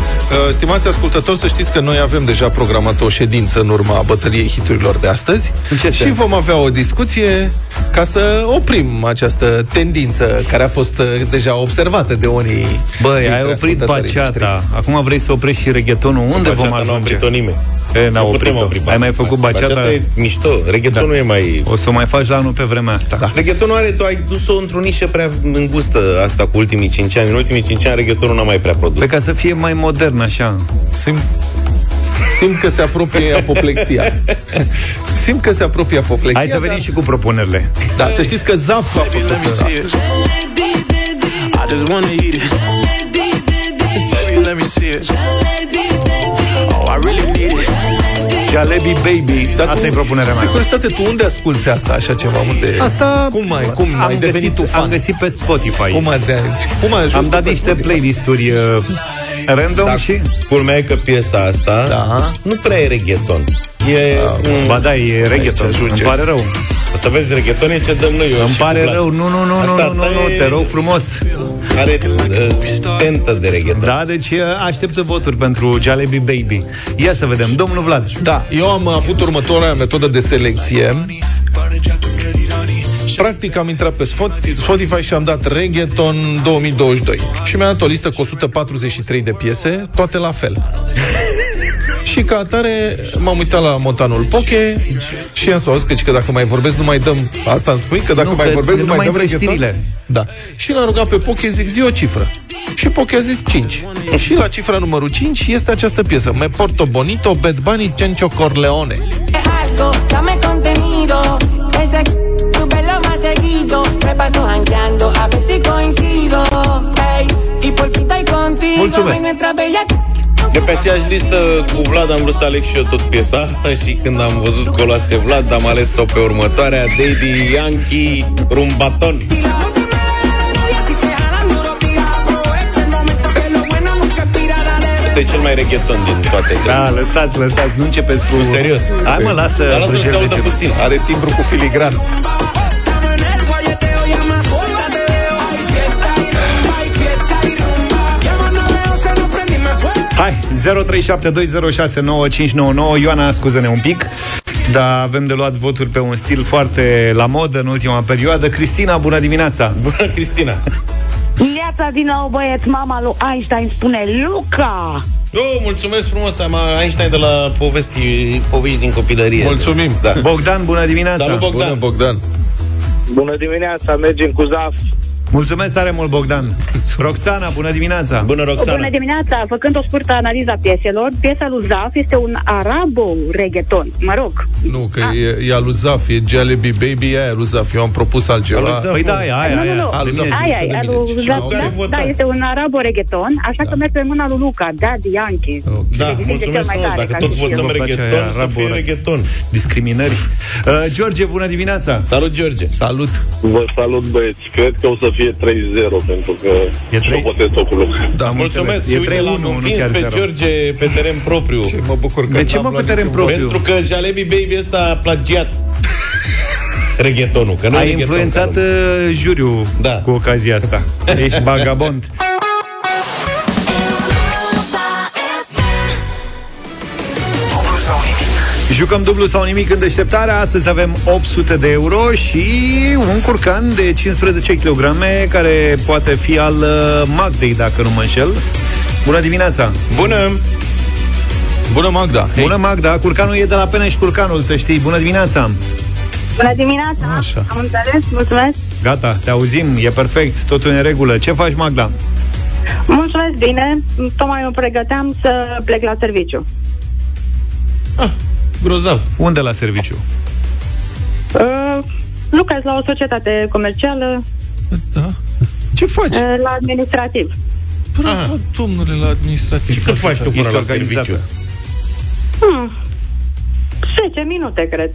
C: stimați ascultători, să știți că noi avem deja programat o ședință în urma bătăliei hiturilor de astăzi
B: în ce
C: și
B: sens?
C: vom avea o discuție ca să oprim această tendință care a fost uh, deja observată de unii
B: Băi, ai oprit baceata. Acum vrei să oprești și reggaetonul. Unde
D: baceata
B: vom ajunge?
D: Nu nimeni.
B: E, n-a oprit opri Ai mai făcut baceata?
D: Baceata e mișto. Reggaetonul da. e mai...
B: O să o mai faci la anul pe vremea asta.
D: Da. Reggaetonul are, tu ai dus-o într-o nișă prea îngustă asta cu ultimii 5 ani. În ultimii 5 ani reggaetonul n-a mai prea produs.
B: Pe ca să fie mai modern așa.
C: Simt, simt că se apropie apoplexia. simt că se apropie apoplexia.
B: Hai să venim și cu propunerile.
C: Da, să știți că Zaf a făcut I just wanna eat it. Baby, let me see it.
B: Jalebi Baby. Dar asta e propunerea mea.
C: curiozitate, tu unde asculti asta, așa ceva? Unde...
B: Asta...
C: Cum ai, cum
B: am
C: ai
B: găsit,
C: devenit tu fan?
B: Am găsit pe Spotify.
C: Cum, ai, cum ai ajuns
B: Am dat niște playlist-uri uh, Random
D: Dar
B: și...
D: Culmea e că piesa asta
C: Da.
D: nu prea e reggaeton. E un...
B: Ba da, e reggaeton.
C: Aici ajunge.
B: Îmi pare rău.
D: O să vezi, reggaeton e ce dăm noi. eu
B: Îmi
D: și
B: pare
D: cu Vlad.
B: rău. Nu, nu, nu, nu,
D: Asta
B: nu, nu,
D: ta
B: nu,
D: e-
B: te rog frumos.
D: Are uh, tentă de reggaeton.
B: Da, deci uh, așteptă voturi pentru Jalebi Baby. Ia să vedem. Domnul Vlad.
C: Da, eu am avut următoarea metodă de selecție. Practic am intrat pe Spot- Spotify și am dat Reggaeton 2022 și mi-a dat o listă cu 143 de piese, toate la fel. Și ca atare m-am uitat la Montanul Poche și am spus că, că dacă mai vorbesc nu mai dăm Asta îmi spui? Că dacă
B: Nu,
C: mai
B: că
C: vorbesc nu,
B: nu
C: mai
B: mai
C: dăm
B: vrei
C: reggaeton?
B: știrile.
C: Da. Și l-am rugat pe Poche, zic, zi o cifră. Și Poche a zis 5. Și la cifra numărul 5 este această piesă. Me porto bonito, Bad Bunny, Cencio Corleone.
N: algo, dame contenido. Ese tu pelo más seguido. Me paso jangueando a ver si coincido. Ey, y por fin estoy contigo.
C: Mulțumesc.
N: Y nuestra bella
D: De pe aceeași listă cu Vlad am vrut să aleg și eu tot piesa asta și când am văzut că o luase Vlad, am ales-o pe următoarea, Daddy Yankee Rumbaton. Este cel mai reggaeton din toate.
B: Da, lăsați, lăsați, nu începeți cu...
D: Serios.
B: Hai mă, lasă...
D: Dar lasă să se
B: Brigel
D: audă
B: Regel.
D: puțin.
C: Are timbru cu filigran.
B: 0372069599 Ioana, scuză-ne un pic Dar avem de luat voturi pe un stil foarte la modă în ultima perioadă Cristina, bună dimineața
D: Bună, Cristina!
K: Viața din nou, băieți, mama lui Einstein spune Luca!
D: Oh, mulțumesc frumos, am Einstein de la povesti, povești din copilărie.
C: Mulțumim.
D: Da.
B: Bogdan, bună dimineața
D: Salut, Bogdan.
C: Bună, Bogdan.
F: Bună dimineața, mergem cu Zaf.
B: Mulțumesc tare mult, Bogdan Roxana, bună dimineața
D: Bună, Roxana.
L: Bună dimineața! Făcând o scurtă analiză a pieselor, piesa lui Zaf este un arabo-reggaeton. Mă rog,
C: Nu, că e, e aluzaf, e Jalebi Baby, e aia aluzaf. Eu am propus altceva.
D: Aluzaf.
B: Păi da, aia, aia,
L: nu, nu,
B: aia
L: nu.
C: Aluzaf.
B: Bine zis.
L: Aia,
C: de
L: aia,
C: mine,
L: lui
C: zice.
L: Zaf,
D: care
L: da,
D: votați?
L: da, este un arabo-reggaeton, așa că merge în mâna lui Luca, Daddy Yankee.
D: Da,
L: Zice
D: mulțumesc
L: cel mai
D: frumos.
L: tare,
D: Dacă
L: ca
D: tot
L: și
D: votăm
L: eu.
D: reggaeton,
B: Aia,
D: să
B: rabo,
D: fie
B: rabo.
D: reggaeton.
B: Discriminări uh, George, bună dimineața
D: Salut, George.
C: Salut.
F: Vă salut, băieți. Cred că o să fie 3-0, pentru că
B: E trei-
F: eu votez tot cu Luca.
C: Da,
D: Mulțumesc.
B: E
D: Și uite,
B: 3-1,
D: l-am
B: nu
D: învins
B: chiar
D: pe
B: zero.
D: George pe teren propriu.
C: Ce mă bucur că
B: De ce
C: n-am
B: mă pe
C: luat
B: teren
C: niciun
B: propriu?
D: Pentru că Jalebi Baby ăsta a plagiat reggaetonul. Că nu e
B: Ai
D: reggaeton,
B: influențat
D: care-
B: uh, juriul
D: Da.
B: cu ocazia asta Ești vagabond Jucăm dublu sau nimic în deșteptarea Astăzi avem 800 de euro Și un curcan de 15 kg Care poate fi al uh, Magdei Dacă nu mă înșel Bună dimineața!
D: Bună!
C: Bună, Magda. Hei.
B: Bună Magda, curcanul e de la Peneș și Curcanul, să știi Bună dimineața!
L: Bună dimineața!
C: Așa.
L: Am înțeles, mulțumesc!
B: Gata, te auzim, e perfect, totul e în regulă Ce faci, Magda?
L: Mulțumesc bine! Tocmai mă pregăteam să plec la serviciu.
D: Grozav.
B: Unde la serviciu?
L: Uh, lucrez la o societate comercială,
C: Da. Ce faci?
L: uh, la administrativ.
C: Bravo, domnule, la administrativ.
D: Și cât faci tu până
B: Ești
D: la
B: organizată.
D: serviciu?
L: Hmm. 10 minute, cred.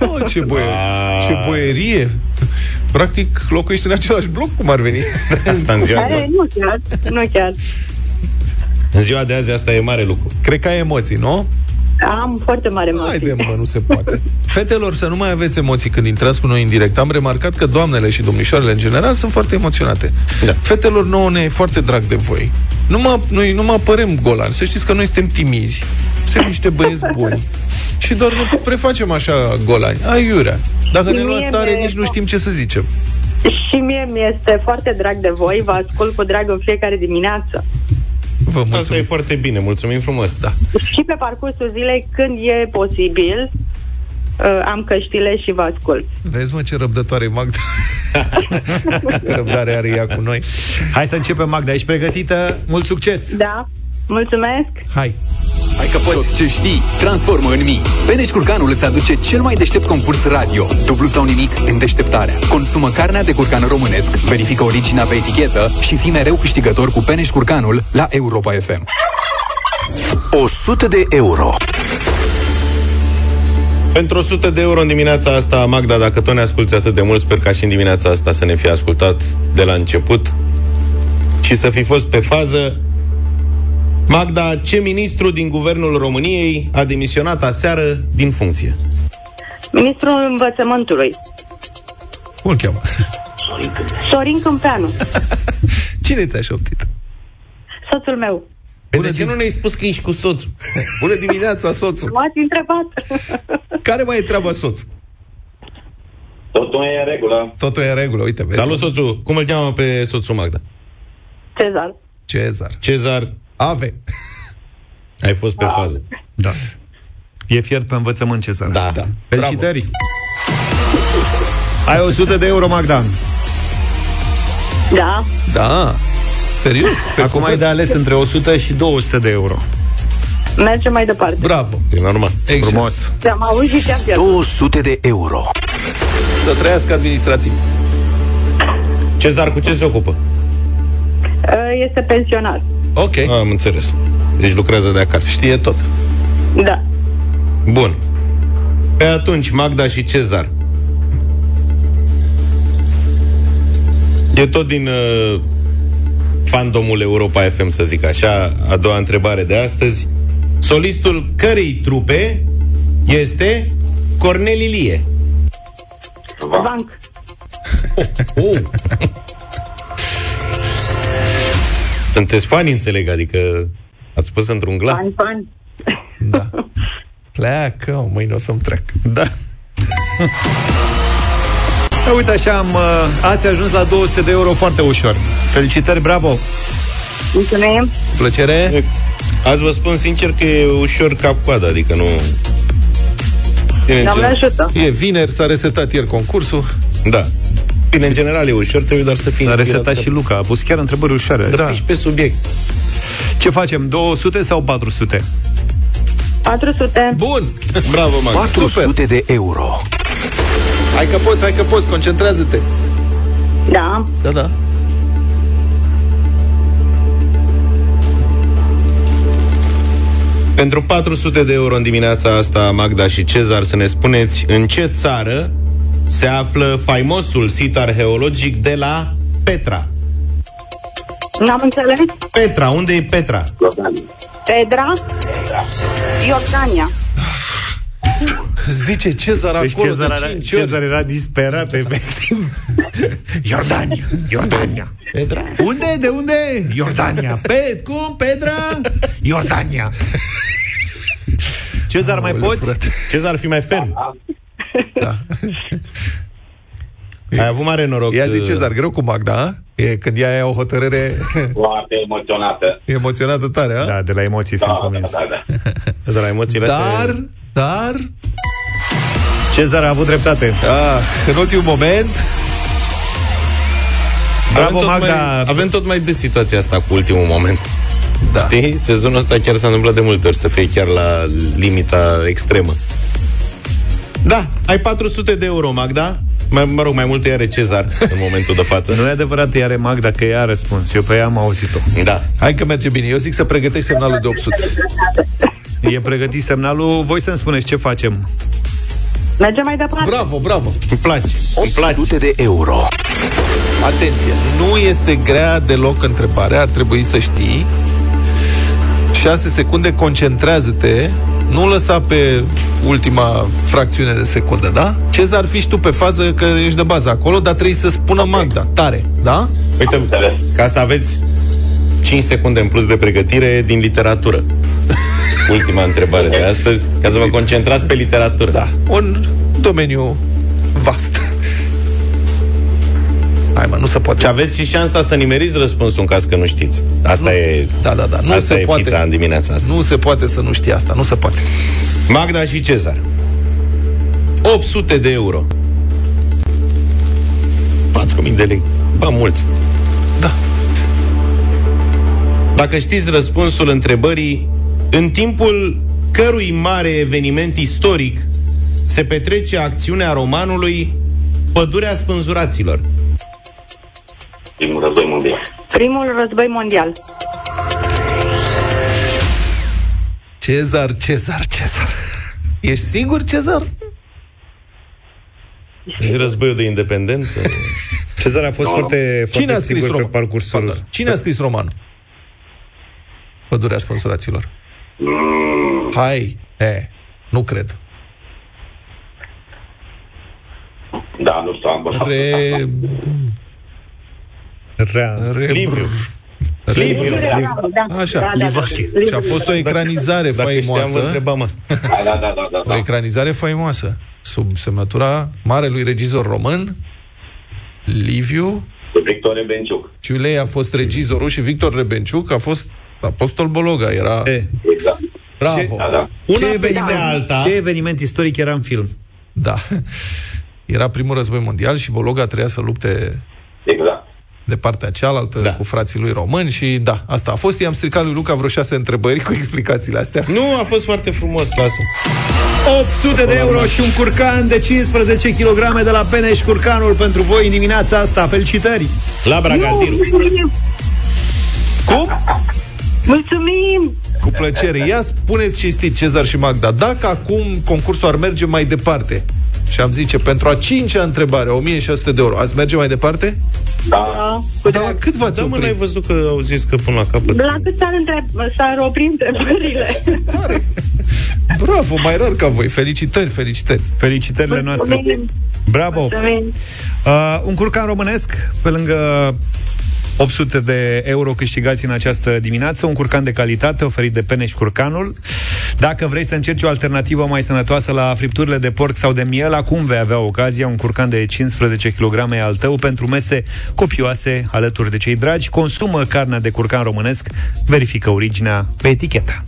C: Oh, ce, băie,
D: Ah.
C: ce boierie! Practic, locuiești în același bloc, cum ar veni.
D: Asta în ziua, de
L: Eh,
D: azi.
L: nu chiar, nu chiar.
D: în ziua de azi asta e mare lucru.
C: Cred că ai emoții, nu?
L: Am foarte mare emoții.
C: Haide, mă, nu se poate. Fetelor, să nu mai aveți emoții când intrați cu noi în direct. Am remarcat că doamnele și domnișoarele în general sunt foarte emoționate.
D: Da.
C: Fetelor nouă ne e foarte drag de voi. Nu mă, noi nu mă apărăm golani. Să știți că noi suntem timizi. Suntem niște băieți buni. Și doar ne prefacem așa golani. Aiurea. Dacă ne
L: Mie
C: luați tare,
L: mi-e-
C: nici nu știm ce să zicem.
L: Și mie mi-este foarte drag de voi, vă ascult cu drag în fiecare dimineață.
C: Vă
D: Asta
C: mulțumim.
D: e foarte bine, mulțumim frumos. Da.
L: Și pe parcursul zilei, când e posibil, uh, am căștile și vă ascult.
C: Vezi, mă, ce răbdătoare e Magda. Răbdare are ea cu noi.
B: Hai să începem, Magda, ești pregătită? Mult succes!
L: Da? Mulțumesc!
C: Hai.
A: Hai că poți. Tot ce știi, transformă în mii. Peneș Curcanul îți aduce cel mai deștept concurs radio. Dublu sau nimic în deșteptarea. Consumă carnea de curcan românesc, verifică originea pe etichetă și fii mereu câștigător cu Peneș Curcanul la Europa FM.
O: 100 de euro.
D: Pentru 100 de euro în dimineața asta, Magda, dacă tot ne asculti atât de mult, sper ca și în dimineața asta să ne fi ascultat de la început și să fi fost pe fază. Magda, ce ministru din guvernul României a demisionat aseară din funcție?
K: Ministrul învățământului,
C: Cum îl cheamă?
K: Sorin Câmpeanu,
C: Cine ți-a șoptit?
K: soțul meu.
D: Păi de ce nu ne-ai spus că ești cu soțul?
C: Bună dimineața, soțul.
K: M-ați întrebat.
C: Care mai e treaba soț?
F: Totul e în regulă.
C: Totul e în regulă, uite, vezi.
D: Salut, soțul! Cum îl cheamă pe soțul Magda?
K: Cezar.
C: Cezar.
D: Cezar,
C: Ave.
D: ai fost pe fază.
B: Da. E fiert pe învățământ, Cezar.
D: Da. da.
B: Felicitări! Ai 100 de euro, Magda.
K: Da.
C: Da. Serios? Pe
B: Acum ai de ales între 100 și 200 de euro.
K: Mergem mai departe.
C: Bravo.
D: E normal.
C: Exact.
B: Frumos.
K: Te-am auzit și am pierdut.
O: 200 de euro.
C: Să trăiască administrativ.
D: Cezar, cu ce se ocupă?
K: Este pensionar.
C: Ok.
D: Am înțeles. Deci lucrează de acasă.
C: Știe tot.
K: Da.
D: Bun. Pe atunci, Magda și Cezar. E tot din uh, fandomul Europa FM, să zic așa, a doua întrebare de astăzi. Solistul cărei trupe este Cornel Ilie?
K: Banc.
D: Oh. Sunteți fani, înțeleg, adică ați spus într-un glas.
K: Bani, bani.
C: Da. Pleacă, mâine o să-mi trec.
B: Da. Da, uite așa, am, uh, ați ajuns la 200 de euro foarte ușor. Felicitări, bravo!
K: Mulțumim.
C: Plăcere?
D: Azi vă spun sincer că e ușor cap-coada, adică nu... Bine, în
K: Doamne
D: gen-
K: ajută.
C: E vineri, s-a resetat ieri concursul.
D: Da. Bine, în general e ușor, trebuie doar să fii
B: S-a
D: inspirat
B: resetat
D: să-
B: și Luca, a pus chiar întrebări ușoare.
D: Să
B: Da.
D: fiți și pe subiect.
B: Ce facem, 200 sau 400?
K: 400.
C: Bun!
D: Bravo, Max.
O: 400 de euro.
C: Hai că poți, hai că poți, concentrează-te.
K: Da.
C: Da, da.
D: Pentru 400 de euro în dimineața asta, Magda și Cezar, să ne spuneți în ce țară se află faimosul sit arheologic de la Petra.
K: N-am înțeles.
D: Petra, unde e Petra?
K: Pedra. Iordania.
C: Zice Cezar
B: Deci
C: acolo
B: Cezar,
C: de
B: era,
C: 5 ori.
B: Cezar era disperat, efectiv. Iordania, Iordania.
D: Petra?
B: Unde? De unde? Iordania. Pe, cum? Pedra? Iordania. Cezar, mai
C: Aoleu,
B: poți?
C: frate.
D: Cezar, ar fi mai ferm.
C: Da.
D: Ai avut mare noroc.
C: Ia zi
D: uh,
C: Cezar, greu cu Magda, a? E când ea ia o hotărâre
F: Foarte emoționată.
C: emoționată tare, a?
B: Da, de la emoții sunt
F: Da,
B: convins.
F: da, da.
D: De la emoțiile
C: Dar,
D: astea...
C: dar,
B: Cezar a avut dreptate.
C: a, în ultimul moment,
B: Bravo,
D: avem tot,
B: Magda.
D: mai, avem tot mai des situația asta cu ultimul moment.
C: Da.
D: Știi? Sezonul ăsta chiar s-a întâmplat de multe ori să fie chiar la limita extremă. Da, ai 400 de euro, Magda. Mai, mă rog, mai multe are Cezar în momentul de față.
B: Nu e adevărat, ea are Magda că ea a răspuns. Eu pe ea am auzit-o.
D: Da.
C: hai că merge bine. Eu zic să pregătești semnalul de 800.
B: E pregătit semnalul. Voi să-mi spuneți ce facem.
K: Mergem mai departe.
C: Bravo, bravo.
D: Îmi place. Îmi place.
O: 800 de euro.
C: Atenție, nu este grea deloc întrebarea, ar trebui să știi. 6 secunde, concentrează-te, nu lăsa pe ultima fracțiune de secundă, da? Cezar, fii și tu pe fază că ești de bază acolo, dar trebuie să spună Magda, tare, da?
D: Uite, ca să aveți 5 secunde în plus de pregătire din literatură. Ultima întrebare de astăzi, ca să vă concentrați pe literatură.
C: Da, un domeniu vast. Hai mă, nu se poate.
D: Și aveți și șansa să nimeriți răspunsul în caz că nu știți. Asta
C: Nu.
D: e,
C: Da, da, da, nu
D: asta
C: se
D: e
C: poate.
D: fița în dimineața asta.
C: Nu se poate să nu știi asta, nu se poate.
D: Magda și Cezar. 800 de euro. 4.000 de lei. Bă, mulți.
C: Da.
D: Dacă știți răspunsul întrebării, în timpul cărui mare eveniment istoric se petrece acțiunea romanului Pădurea Spânzuraților.
F: Primul război mondial.
K: Primul război mondial.
C: Cezar, Cezar, Cezar. Ești sigur, Cezar?
D: E războiul de independență.
B: Cezar a fost foarte,
C: Cine
B: foarte
C: a scris
B: sigur pe
C: roman?
B: parcursul.
C: Cine a scris romanul? Pădurea sponsuraților. Hai, e, nu cred.
P: Da, nu știu, am
C: Re...
B: Rea...
C: Re...
D: Liviu.
C: Liviu.
L: Da,
C: Așa.
L: da, da, da.
C: Și a fost o ecranizare
D: Dacă știam, vă
C: faimoasă.
D: întrebam asta.
P: Da, da, da, da,
C: O
P: da.
C: ecranizare faimoasă. Sub semnătura marelui regizor român, Liviu
P: Victor Benciuc.
C: Ciulei a fost regizorul și Victor Rebenciuc a fost apostol Bologa. Era...
B: E,
P: Exact.
C: Bravo!
P: Da, da.
B: ce,
D: Una peste
B: eveniment,
D: alta.
B: ce eveniment istoric era în film?
C: Da. Era primul război mondial și Bologa trebuia să lupte
P: Exact.
C: De partea cealaltă
D: Da.
C: cu frații lui români și da, asta a fost. I-am stricat lui Luca vreo șase întrebări cu explicațiile astea.
D: Nu, a fost foarte frumos, lasă.
B: 800 de euro și un curcan de 15 kg de la Peneș Curcanul pentru voi în dimineața asta. Felicitări!
D: La Bragadiru.
C: Cum?
L: Mulțumim!
C: Cu plăcere. Ia spuneți cinstit, Cezar și Magda, dacă acum concursul ar merge mai departe și am zice, pentru a cincea întrebare, 1600 de euro, ați merge mai departe?
P: Da.
C: Dar la cât v-ați
D: Da, mă,
C: oprit?
D: n-ai văzut că au zis că până la capăt.
L: La cât s-ar, întreb, s-ar opri întrebările?
C: Tare. Bravo, mai rar ca voi. Felicitări, felicitări.
B: Felicitările noastre!
L: Mulțumim!
B: Bravo!
L: Mulțumim!
B: Uh, un curcan românesc, pe lângă 800 de euro câștigați în această dimineață, un curcan de calitate oferit de Peneș Curcanul. Dacă vrei să încerci o alternativă mai sănătoasă la fripturile de porc sau de miel, acum vei avea ocazia, un curcan de 15 kg e al tău pentru mese copioase alături de cei dragi. Consumă carnea de curcan românesc, verifică originea pe etichetă.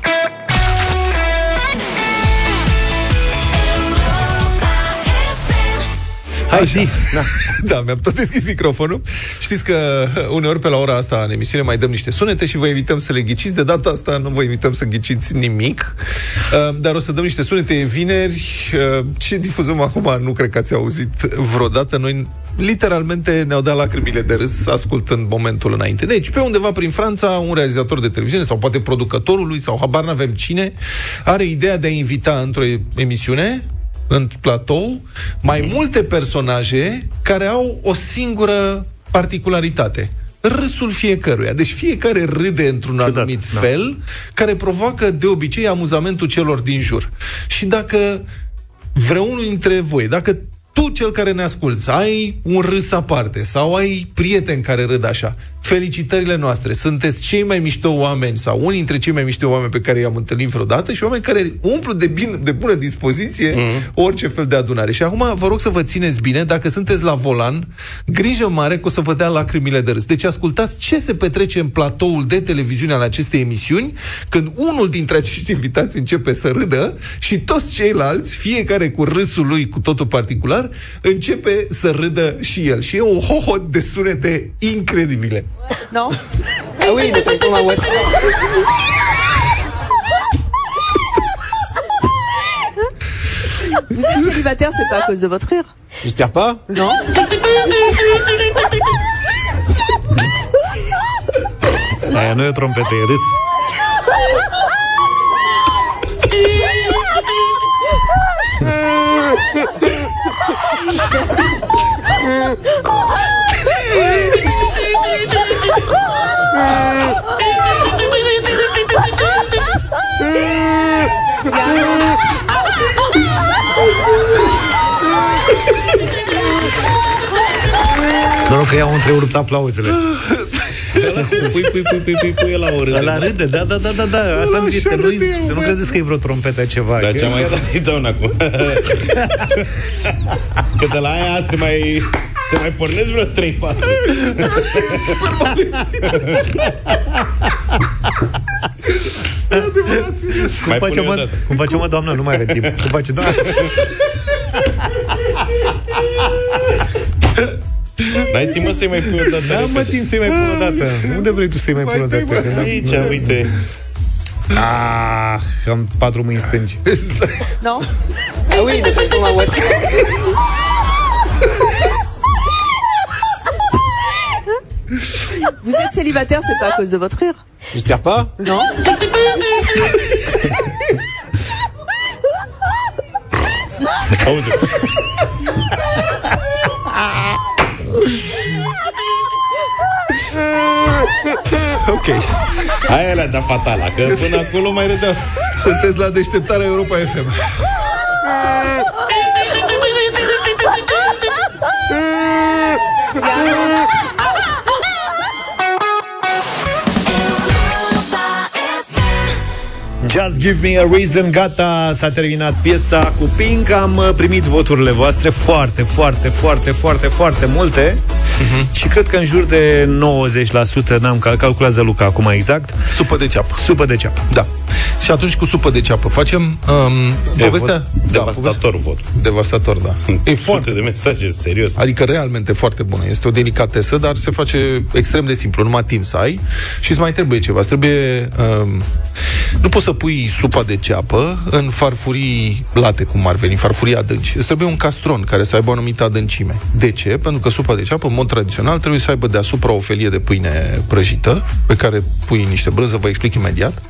B: Hai zi! Da.
C: Da, mi-am tot deschis microfonul. Știți că uneori pe la ora asta în emisiune mai dăm niște sunete și vă invităm să le ghiciți. De data asta nu vă invităm să ghiciți nimic, Uh, dar o să dăm niște sunete E vineri. Uh, Ce difuzăm acum nu cred că ați auzit vreodată. Noi literalmente ne-au dat lacrimile de râs ascultând momentul înainte. Deci, pe undeva prin Franța, un realizator de televiziune sau poate producătorul lui sau habar n-avem cine, are ideea de a invita într-o emisiune în platou mai multe personaje care au o singură particularitate. Râsul fiecăruia. Deci fiecare râde într-un
B: Ciudat,
C: anumit
B: da.
C: fel, care provoacă de obicei amuzamentul celor din jur. Și dacă vreunul dintre voi, dacă tu, cel care ne asculți, ai un râs aparte sau ai prieteni care râd așa, felicitările noastre. Sunteți cei mai mișto oameni sau unii dintre cei mai mișto oameni pe care i-am întâlnit vreodată și oameni care umplu de, bine, de bună dispoziție mm-hmm. orice fel de adunare. Și acum vă rog să vă țineți bine, dacă sunteți la volan, grijă mare că o să vă dea lacrimile de râs. Deci ascultați ce se petrece în platoul de televiziune al acestei emisiuni când unul dintre acești invitați începe să râdă și toți ceilalți, fiecare cu râsul lui cu totul particular, începe să râdă și el. Și e un hohot de sunete incredibile.
Q: Non Ah oui, mais pas pour ma voiture. Vous êtes célibataire, c'est pas à cause de votre rire
H: J'espère pas.
Q: Non
B: nu. Noroc că i-au întrerupt aplauzele.
D: Pui, pui, pui, pui, pui, pui, la o râde.
B: La râde, da, da, da, da, da. Asta am zis, că nu, să nu credeți că e vreo trompetă ceva.
D: Dar
B: că-
D: cea mai tare îi dau acum. Că de la aia se mai, se mai pornesc vreo 3-4.
B: Cum
D: Mai
B: face,
D: pune o
B: mă,
D: dată.
B: cum face, mă, doamnă? Nu mai are timp. Cum face, doamnă?
D: N-ai timp mă, să-i mai pui o dată.
B: Da, mă, timp să-i mai pun o dată. Unde vrei tu să-i mai pun o dată? Că n-am-
D: Aici, uite.
B: Ah, am patru mâini stângi.
Q: Non Ah oui, mais pas Vous êtes célibataire, c'est pas à cause de votre rire
H: J'espère pas.
Q: Non.
C: Ok.
D: Aia le-a dat fatala, că până acolo mai.
C: Sunteți la deșteptarea Europa FM.
B: Give me a reason, gata, s-a terminat piesa cu Pink Am uh, primit voturile voastre foarte, foarte, foarte, foarte, foarte multe uh-huh. Și cred că în jur de 90% N-am cal- calculează Luca acum exact
C: Supă de ceapă.
B: Supă de ceapă
C: Da. Și atunci cu supă de ceapă facem um,
D: E
C: povestea...
D: vot devastator vot.
C: Devastator, da.
D: E foarte de mesaje, serios.
C: Adică realmente foarte bună. Este o delicatesă, dar se face extrem de simplu. Numai timp să ai și îți mai trebuie ceva. Îți trebuie... Um, nu poți să pui supa de ceapă în farfurii late, cum ar veni, farfurii adânci. Îți trebuie un castron care să aibă o anumită adâncime. De ce? Pentru că supa de ceapă, în mod tradițional, trebuie să aibă deasupra o felie de pâine prăjită, pe care pui niște brânză, vă explic imediat.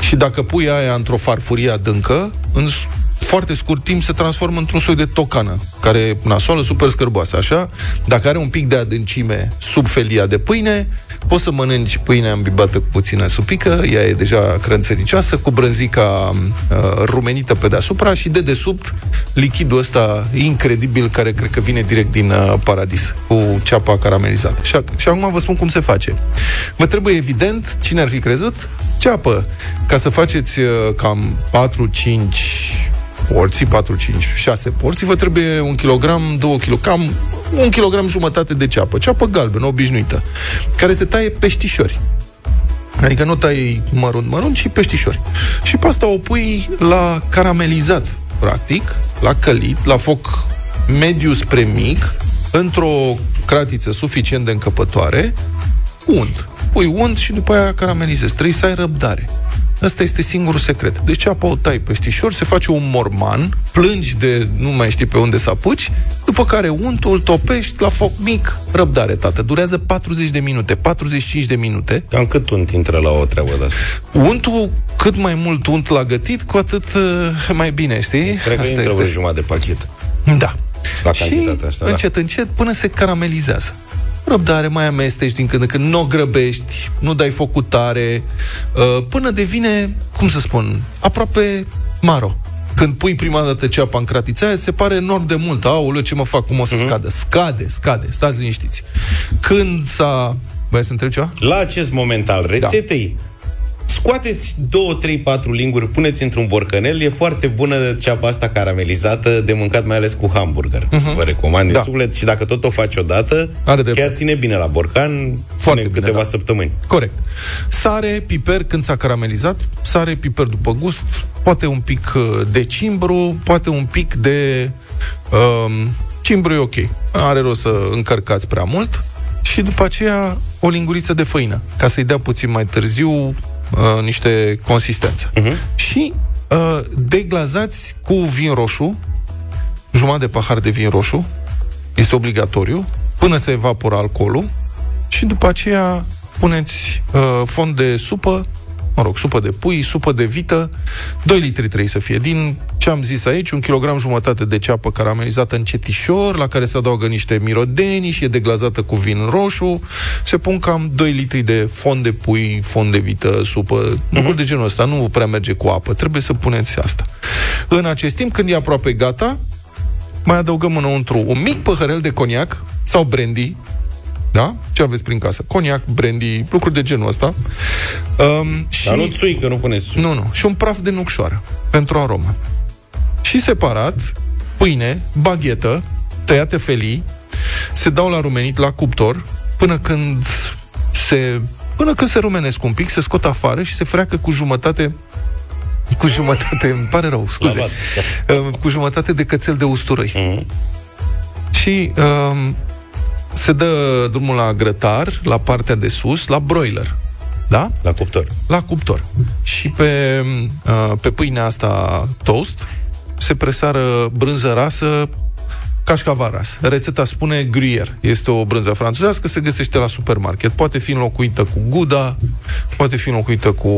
C: Și dacă pui aia într-o farfurie adâncă, în foarte scurt timp se transformă într-un soi de tocană, care e nasoală, super scârboasă, așa. Dacă are un pic de adâncime sub felia de pâine, poți să mănânci pâinea îmbibată cu puțină supică, ea e deja crânțăricioasă, cu brânzica uh, rumenită pe deasupra și de desubt lichidul ăsta incredibil care cred că vine direct din uh, paradis, cu ceapa caramelizată. Și, ac- și acum vă spun cum se face. Vă trebuie evident, cine ar fi crezut, ceapă. Ca să faceți uh, cam 4-5 porții, 4, 5, 6 porții, vă trebuie un kilogram, 2 kg, cam un kilogram jumătate de ceapă. Ceapă galbenă, obișnuită, care se taie peștișori. Adică nu tai mărunt, mărunt, ci peștișori. Și pe asta o pui la caramelizat, practic, la călit, la foc mediu spre mic, într-o cratiță suficient de încăpătoare, unt. Pui unt și după aia caramelizezi. Trebuie să ai răbdare. Asta este singurul secret. Deci apa o tai peștișor, se face un morman, plângi de nu mai știi pe unde să apuci, după care untul îl topești la foc mic, răbdare, tată. Durează 40 de minute, 45 de minute.
D: Cam cât unt intră la o treabă de asta?
C: Untul, cât mai mult unt la gătit, cu atât uh, mai bine, știi?
D: Cred că
C: Asta
D: intră
C: este.
D: vreo jumătate de pachet.
C: Da.
D: La
C: și
D: cantitatea asta, da.
C: încet, încet, până se caramelizează. Răbdare, mai amesteci din când în când, nu o grăbești, nu dai focul tare, uh, până devine, cum să spun, aproape maro. Când pui prima dată ceapa în cratița aia, se pare enorm de mult. Aoleu, ce mă fac, cum o să
D: Mhm.
C: scadă? Scade, scade, stați liniștiți. Când s-a... Vrei să întreb ceva?
D: La acest moment al rețetei, scoateți 2, 3, 4 linguri, puneți într-un borcanel, e foarte bună ceapa asta caramelizată, de mâncat mai ales cu hamburger. Vă recomand din
C: Da.
D: suflet și dacă tot o faci odată,
C: Are dreptate.
D: chiar ține bine la borcan, ține
C: Foarte bine,
D: câteva
C: da.
D: săptămâni.
C: Corect. Sare, piper, când s-a caramelizat, sare, piper după gust, poate un pic uh, de cimbru, poate un pic de... Um, cimbru e ok. Are rost să încărcați prea mult. Și după aceea o linguriță de făină, ca să-i dea puțin mai târziu uh, niște consistență. Uh-huh. Și uh, deglazați cu vin roșu, jumătate de pahar de vin roșu, este obligatoriu, până se evaporă alcoolul și după aceea puneți uh, fond de supă, mă rog, supă de pui, supă de vită, 2 litri trebuie să fie. Din ce am zis aici, un kilogram jumătate de ceapă caramelizată în cetișor, la care se adaugă niște mirodenii și e deglazată cu vin roșu. Se pun cam 2 litri de fond de pui, fond de vită, supă, uh-huh. lucruri de genul ăsta. Nu prea merge cu apă, trebuie să puneți asta. În acest timp, când e aproape gata, mai adăugăm înăuntru un mic păhărel de coniac sau brandy, da? Ce aveți prin casă? Coniac, brandy, lucruri de genul ăsta. Um, și...
D: Dar nu țuică, nu puneți țuică.
C: Nu, nu. Și un praf de nucșoară pentru aromă. Și separat, pâine, baghetă, tăiate felii, se dau la rumenit la cuptor până când se până când se rumenesc un pic, se scot afară și se freacă cu jumătate cu jumătate, îmi pare rău, scuze, uh, cu jumătate de cățel de usturoi.
D: Mhm.
C: Și um, se dă drumul la grătar, la partea de sus, la broiler. Da?
D: La cuptor.
C: La cuptor. Și pe, uh, pe pâinea asta toast se presară brânză rasă cașcaval ras. Rețeta spune gruyère. Este o brânză franțuzească, se găsește la supermarket. Poate fi înlocuită cu gouda, poate fi înlocuită cu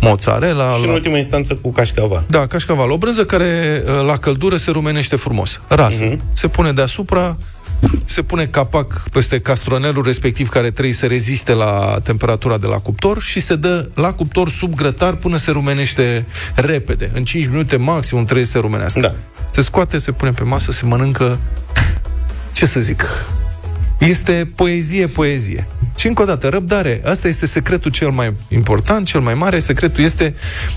C: mozzarella.
D: Și în
C: la...
D: ultima instanță cu cașcaval.
C: Da, cașcaval. O brânză care uh, la căldură se rumenește frumos. Rasă.
D: Mhm.
C: Uh-huh. Se pune deasupra se pune capac peste castronelul respectiv care trebuie să reziste la temperatura de la cuptor și se dă la cuptor sub grătar până se rumenește repede. În 5 minute maximum trebuie să se rumenească.
D: Da.
C: Se scoate, se pune pe masă, se mănâncă ce să zic, este poezie, poezie. Și încă o dată, răbdare. Asta este secretul cel mai important, cel mai mare. Secretul este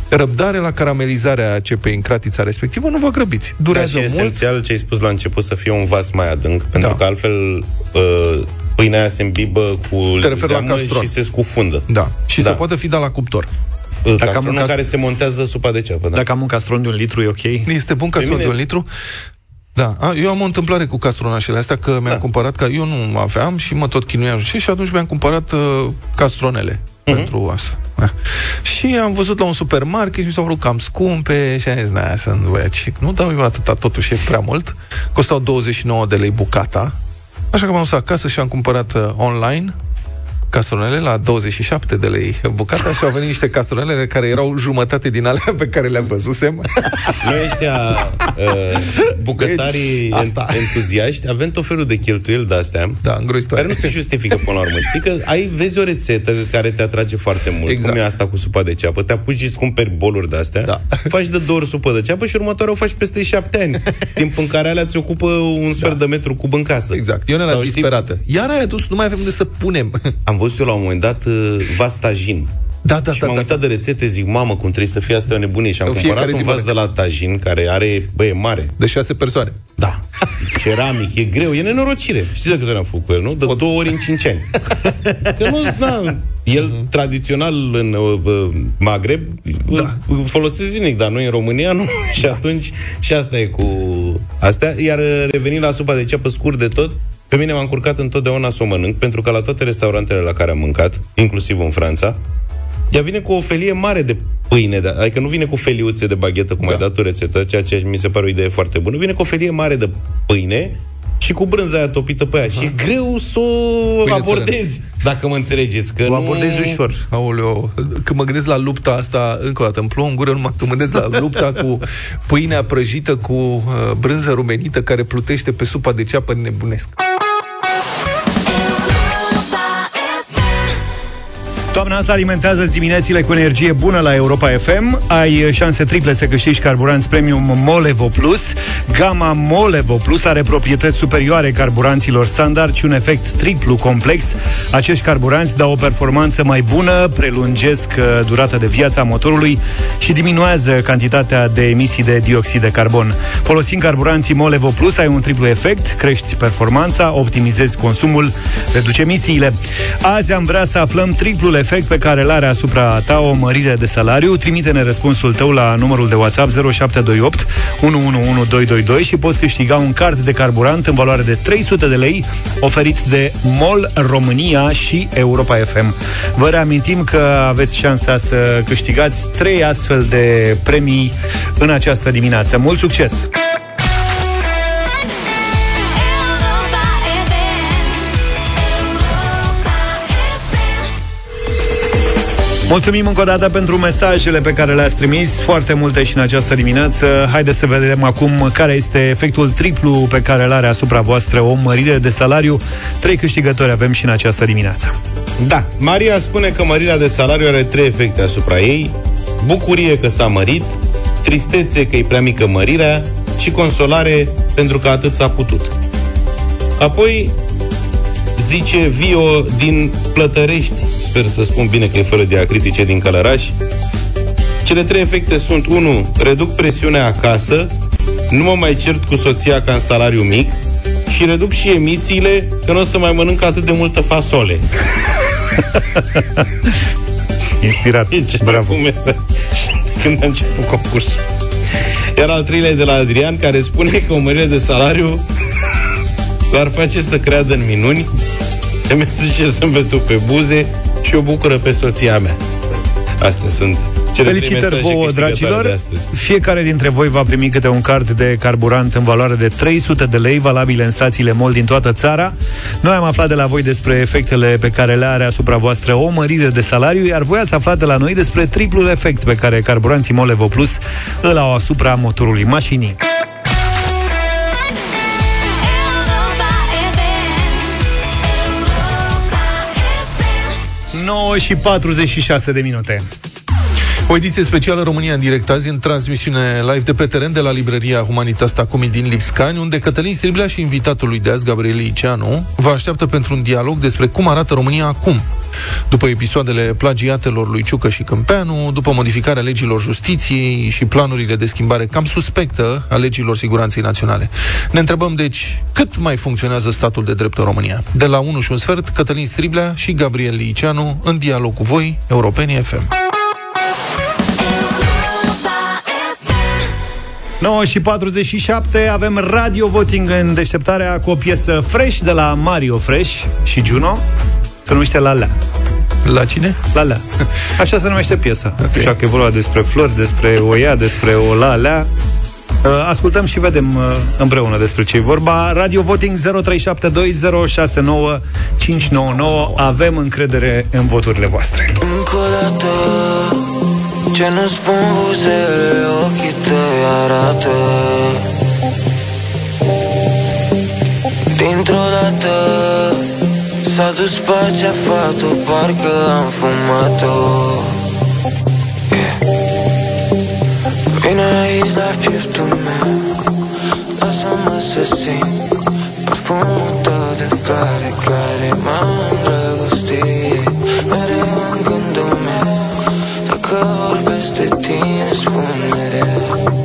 C: răbdare la caramelizarea cepei în cratița respectivă. Nu vă grăbiți.
D: Da,
C: Durează
D: și e
C: mult.
D: esențial ce ai spus la început să fie un vas mai adânc, pentru
C: Da.
D: că altfel uh, pâinea aia se îmbibă cu
C: Te referi la
D: zeamă
C: castron.
D: și se scufundă.
C: Da. Și
D: Da.
C: se poate fi dat la cuptor.
D: Dacă
B: am
D: Castronul
B: un
D: în
B: cast-
D: care se montează supa de ceapă. Da.
B: Dacă am un castron de un litru, e ok?
C: Este bun castron
D: mine-
C: de un litru? Da, a, eu am o întâmplare cu castronașele astea, că mi-am
D: Da.
C: cumpărat, că eu nu aveam și mă tot chinuiam și, și atunci mi-am cumpărat uh, castronele
D: Mhm.
C: pentru asta. Da. Și am văzut la un supermarket și mi s-au părut cam scumpe și am zis, na, să nu băiat, nu dau eu atâta, totuși e prea mult. Costau 29 de lei bucata. Așa că m-am dus acasă și am cumpărat uh, online castronele la 27 de lei bucata și au venit niște castronele care erau jumătate din alea pe care le-am văzusem.
D: Noi ăștia uh, bucătarii
C: Deci, asta.
D: en- entuziaști avem tot felul de cheltuieli de-astea
C: Da, îngrozitoare.
D: care nu se justifică până la urmă. Știi că ai, vezi o rețetă care te atrage foarte mult,
C: Exact.
D: cum e asta cu supa de ceapă, te apuci și îți cumperi boluri de-astea,
C: Da.
D: faci de două ori supă de ceapă și următoarea o faci peste șapte ani, timp în care alea ți ocupă un sfert de metru cub în casă.
C: Exact. Eu ne la
D: Sau știi-
C: disperată. Iar aia dus, nu mai avem unde să punem.
D: Am văzut eu la un moment dat uh, vastajin.
C: Da, da,
D: și
C: da,
D: m-am
C: da.
D: uitat de rețete, zic, mamă, cum trebuie să fie asta o nebunie. Și am
C: În fiecare
D: cumpărat un
C: zi
D: vas de la tajin, care are, bă, e mare.
C: De șase persoane.
D: Da. Ceramic, e greu, e nenorocire. Știți de câte ori am făcut cu el, nu? De două ori în cinci ani. Că nu, da, el
C: Mhm.
D: tradițional în uh, uh, Maghreb da. îl folosesc zilnic, dar noi în România nu. și atunci și asta e cu astea. Iar uh, revenind la supa de ceapă scurt de tot, pe mine m-a încurcat întotdeauna să o mănânc, pentru că la toate restaurantele la care am mâncat, inclusiv în Franța, ea vine cu o felie mare de pâine, da, adică nu vine cu feliuțe de baghetă, cum da. ai dat o rețetă, ceea ce mi se pare o idee foarte bună. Vine cu o felie mare de pâine și cu brânza aia topită pe aia. Și e greu să o
C: Pâine
D: abordezi, dacă mă înțelegeți. Că
B: O
D: nu...
B: abordezi ușor.
C: Aoleo, când mă gândesc la lupta asta, încă o dată, îmi plouă în gură numai când mă gândesc la lupta cu pâinea prăjită cu uh, brânză rumenită care plutește pe supa de ceapă nebunesc.
B: Toamna asta alimentează diminețile cu energie bună la Europa FM. Ai șanse triple să câștigi carburanți premium Molevo Plus. Gama Molevo Plus are proprietăți superioare carburanților standard și un efect triplu complex. Acești carburanți dau o performanță mai bună, prelungesc uh, durata de viață a motorului și diminuează cantitatea de emisii de dioxid de carbon. Folosind carburanții Molevo Plus ai un triplu efect, crești performanța, optimizezi consumul, reduce emisiile. Azi am vrea să aflăm triplul efect pe care îl are asupra ta o mărire de salariu. Trimite-ne răspunsul tău la numărul de WhatsApp 0728 111222 și poți câștiga un card de carburant în valoare de 300 de lei oferit de MOL România și Europa FM. Vă reamintim că aveți șansa să câștigați trei astfel de premii în această dimineață. Mult succes! Mulțumim încă o dată pentru mesajele pe care le-ați trimis, foarte multe și în această dimineață. Haideți să vedem acum care este efectul triplu pe care îl are asupra voastră o mărire de salariu. Trei câștigători avem și în această dimineață.
D: Da, Maria spune că mărirea de salariu are trei efecte asupra ei. Bucurie că s-a mărit, tristețe că e prea mică mărirea și consolare pentru că atât s-a putut. Apoi zice Vio din Plătărești, sper să spun bine că e fără diacritice din Călăraș, cele trei efecte sunt 1. Reduc presiunea acasă, nu mă mai cert cu soția ca în salariu mic și reduc și emisiile că nu o să mai mănânc atât de multă fasole.
B: Inspirat.
D: E cel Bravo. mai bun mesaj când a început concursul. Iar al treilea e de la Adrian, care spune că o mărire de salariu l-ar face să creadă în minuni, îmi aduce zâmbetul pe buze și o bucură pe soția mea. Astea sunt cele trei
B: Felicitări
D: mesaje
B: vouă,
D: câștigătoare
B: dragilor!
D: de astăzi.
B: Fiecare dintre voi va primi câte un card de carburant în valoare de 300 de lei, valabile în stațiile MOL din toată țara. Noi am aflat de la voi despre efectele pe care le are asupra voastră o mărire de salariu, iar voi ați aflat de la noi despre triplul efect pe care carburanții MOL Evo Plus îl au asupra motorului mașinii. 9 și 46 de minute.
C: O ediție specială România în direct azi în transmisiune live de pe teren de la librăria Humanitas Tacumi din Lipscani, unde Cătălin Striblea și invitatul lui de azi, Gabriel Iceanu, vă așteaptă pentru un dialog despre cum arată România acum, după episoadele plagiatelor lui Ciucă și Câmpeanu, după modificarea legilor justiției și planurile de schimbare cam suspectă a legilor siguranței naționale. Ne întrebăm, deci, cât mai funcționează statul de drept în România? De la 1 și un sfert, Cătălin Striblea și Gabriel Liceanu în dialog cu voi, Europenii FM.
B: 9 și 47 avem radio voting în deșteptarea cu o piesă fresh de la Mario Fresh și Juno. Se numește La La.
C: La cine?
B: La La. Așa se numește piesa. Okay. Așa că e vorba despre flori, despre o ea, despre o La La. Uh, Ascultăm și vedem uh, împreună despre ce e vorba. Radio Voting 0372069599. Avem încredere în voturile voastre.
R: Încă o dată Ce nu spun buzele Ochii tăi arată. Dintr-o dată S-a dus pacea fatul Parcă am fumat-o. Yeah. Vine aici la pieptul meu Lasă-mă să simt Parfumul tău de floare Care m-a îndrăgostit. Mereu în gândul meu Dacă vorbesc de tine Spun mereu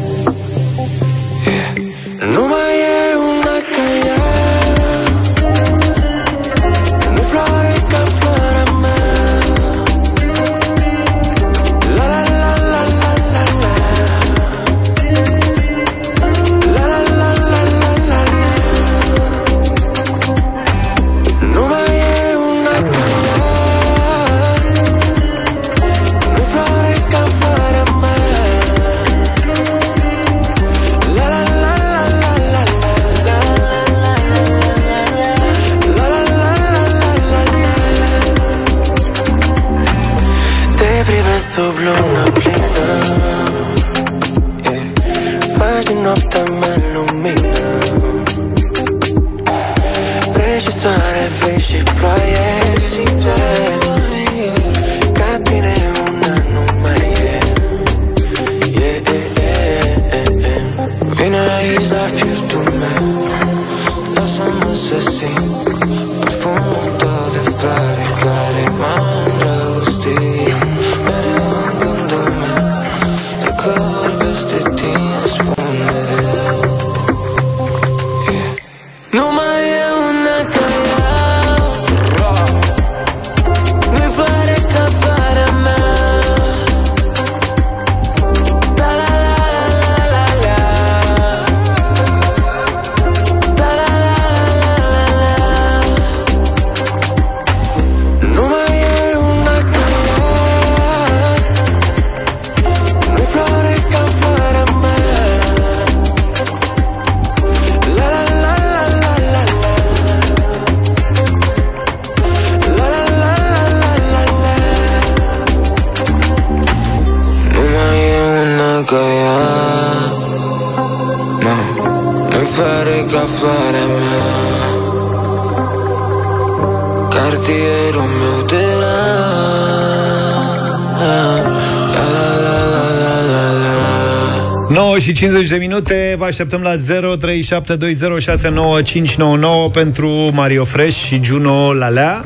B: 9 și 50 de minute, vă așteptăm la 0372069599 pentru Mario Fresh și Juno Lalea.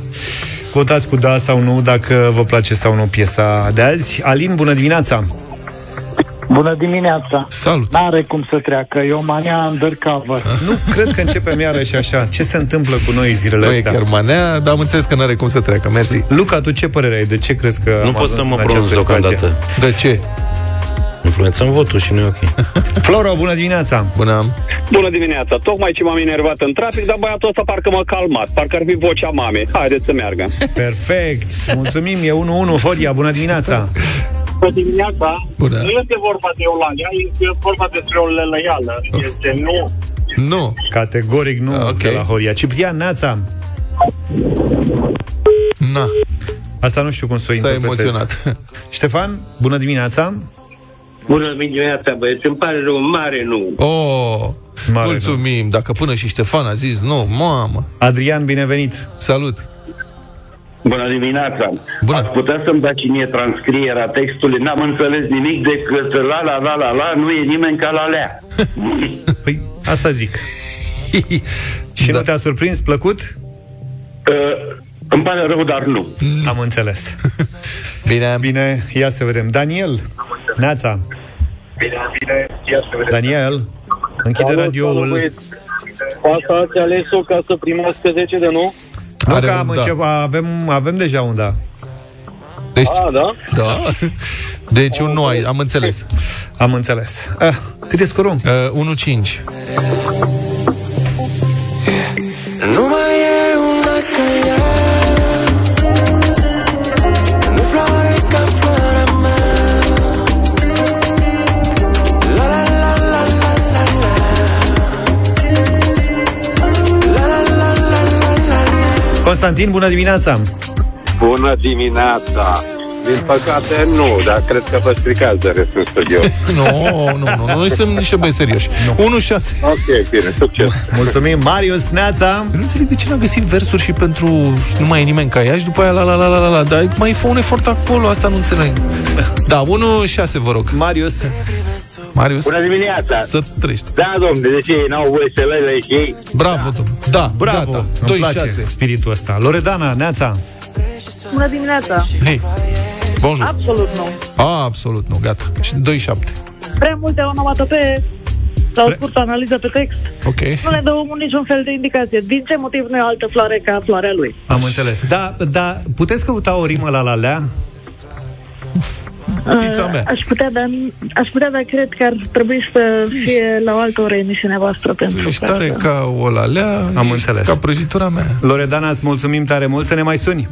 B: Votați cu da sau nu dacă vă place sau nu piesa de azi. Alin, bună dimineața!
S: Bună dimineața!
C: Salut!
S: N-are cum să treacă, e o mania undercover.
B: Nu cred că începem iarăși așa. Ce se întâmplă cu noi zilele
C: Nu e
B: astea?
C: chiar manea, dar am înțeles că n-are cum să treacă. Mersi.
B: Luca, tu ce părere ai? De ce crezi că
D: Nu
B: am
D: pot
B: ajuns
D: să mă
B: în
D: pronunț
B: această situație?
D: deocamdată.
C: De ce?
D: Influențăm votul și nu e ok.
B: Floro, bună dimineața!
C: Bună!
T: Bună dimineața! Tocmai ce m-am enervat în trafic, dar băiatul ăsta parcă m-a calmat. Parcă ar fi vocea mamei. Haideți să meargă.
B: Perfect! Mulțumim, e 1-1. Horia, bună dimineața!
U: Bună dimineața!
C: Bună.
U: Nu este vorba de Eulalia, este vorba despre o lălăială. Este nu.
C: Nu.
B: Categoric nu
C: Ok.
B: de la Horia. Ciprian, Neața!
C: Na.
B: Asta nu știu cum să o
C: S-a
B: interpretez.
C: emoționat.
B: Ștefan, bună dimineața!
V: Bună dimineața, băieți. Îmi pare rău, mare nu.
C: Oh,
B: Mare
C: mulțumim. Dacă până și Ștefan a zis nu, mamă.
B: Adrian, binevenit!
C: Salut!
F: Bună dimineața! Bună. Ați putea să-mi dați mie transcrierea textului? N-am înțeles nimic decât la la la la la, nu e nimeni ca la lea.
B: Păi, asta zic. Și da. nu te-a surprins, plăcut?
F: Uh, îmi pare rău, dar nu.
B: Am înțeles.
C: Bine.
B: Bine, ia să vedem. Daniel, Neața.
F: Bine, bine, ia să vedem.
B: Daniel, închide
F: Salut,
B: radioul.
F: salut, băieți. Asta ați ales-o ca să primească 10 de nu?
B: Nu
C: Are
B: că
C: un
B: am
C: da.
B: început, avem, avem deja un da.
C: Deci,
F: A, da?
C: da. Deci un nu ai, am înțeles.
B: Am înțeles. Ah, cât e scorul?
C: Uh, 1-5.
R: Nu
B: Constantin, bună dimineața!
F: Bună dimineața! Din păcate nu, dar cred că vă stricați de rest în studio.
C: Nu, nu, nu, nu, noi suntem niște băieți serioși. 1-6.
F: ok, bine, succes!
B: Mulțumim, Marius, Neața!
C: Nu înțeleg de ce n-a găsit versuri și pentru Nu mai e nimeni ca ea și după aia la la la la la la Dar mai fă un efort acolo, asta nu înțeleg Da, 1-6 vă rog
B: Marius
C: Marius
F: Bună dimineața!
C: Să trăiești
F: Da, domnule, de ce ei n-au voie să lele și ei?
C: Bravo, domnule Da,
B: Bravo,
C: gata
B: îmi place
C: 2-6
B: spiritul ăsta. Loredana, Neața.
E: Bună dimineața!
C: Hei, bonjour
E: Absolut nu.
C: A, absolut, nu, gata Și 2-7
E: Prea multe onomatope sau scurtă analiză pe text.
C: Ok
E: Nu ne dă omul niciun fel de indicație. Din ce motiv nu e altă floare ca floarea lui?
B: Am înțeles. Da, da, puteți căuta o rimă la la lea?
C: Fetița mea.
E: Aș putea, dar, aș putea, dar cred că ar trebui să fie la o altă oră emisiunea voastră pentru
C: Ești
E: că
C: tare ca o lalea
B: Am
C: ești
B: înțeles.
C: Ca prăjitura mea
B: Loredana, îți mulțumim tare mult să ne mai suni.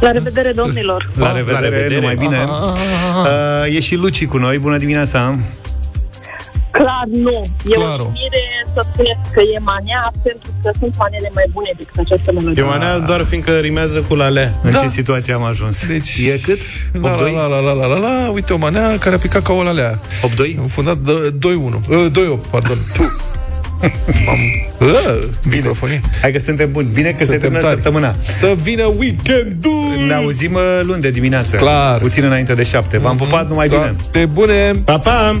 E: La revedere, domnilor!
B: La revedere,
C: la revedere.
B: numai bine. Uh, e și Luci cu noi. Bună dimineața!
W: Clar nu. E
C: Clar.
W: o uimire să spuneți că e manea, pentru că sunt manele mai bune decât această melodie.
D: Eu manea doar fiindcă rimează cu la lea.
B: În
C: Da.
B: ce situație am ajuns?
C: Deci-
B: E cât? 8-2?
C: La la la la la la la la Uite o manea care a picat ca o lalea
B: 8-2?
C: Am fundat dă- 2-1 uh, 2-8, pardon Am... Uh, microfonie
B: Hai că suntem buni. Bine că se
C: Suntem
B: termină
C: tari.
B: săptămâna.
C: Să vină weekendul
B: Ne auzim uh, luni de dimineață.
C: Clar.
B: Puțin înainte de șapte. V-am pupat numai bine.
C: De bune
D: Pa, pa!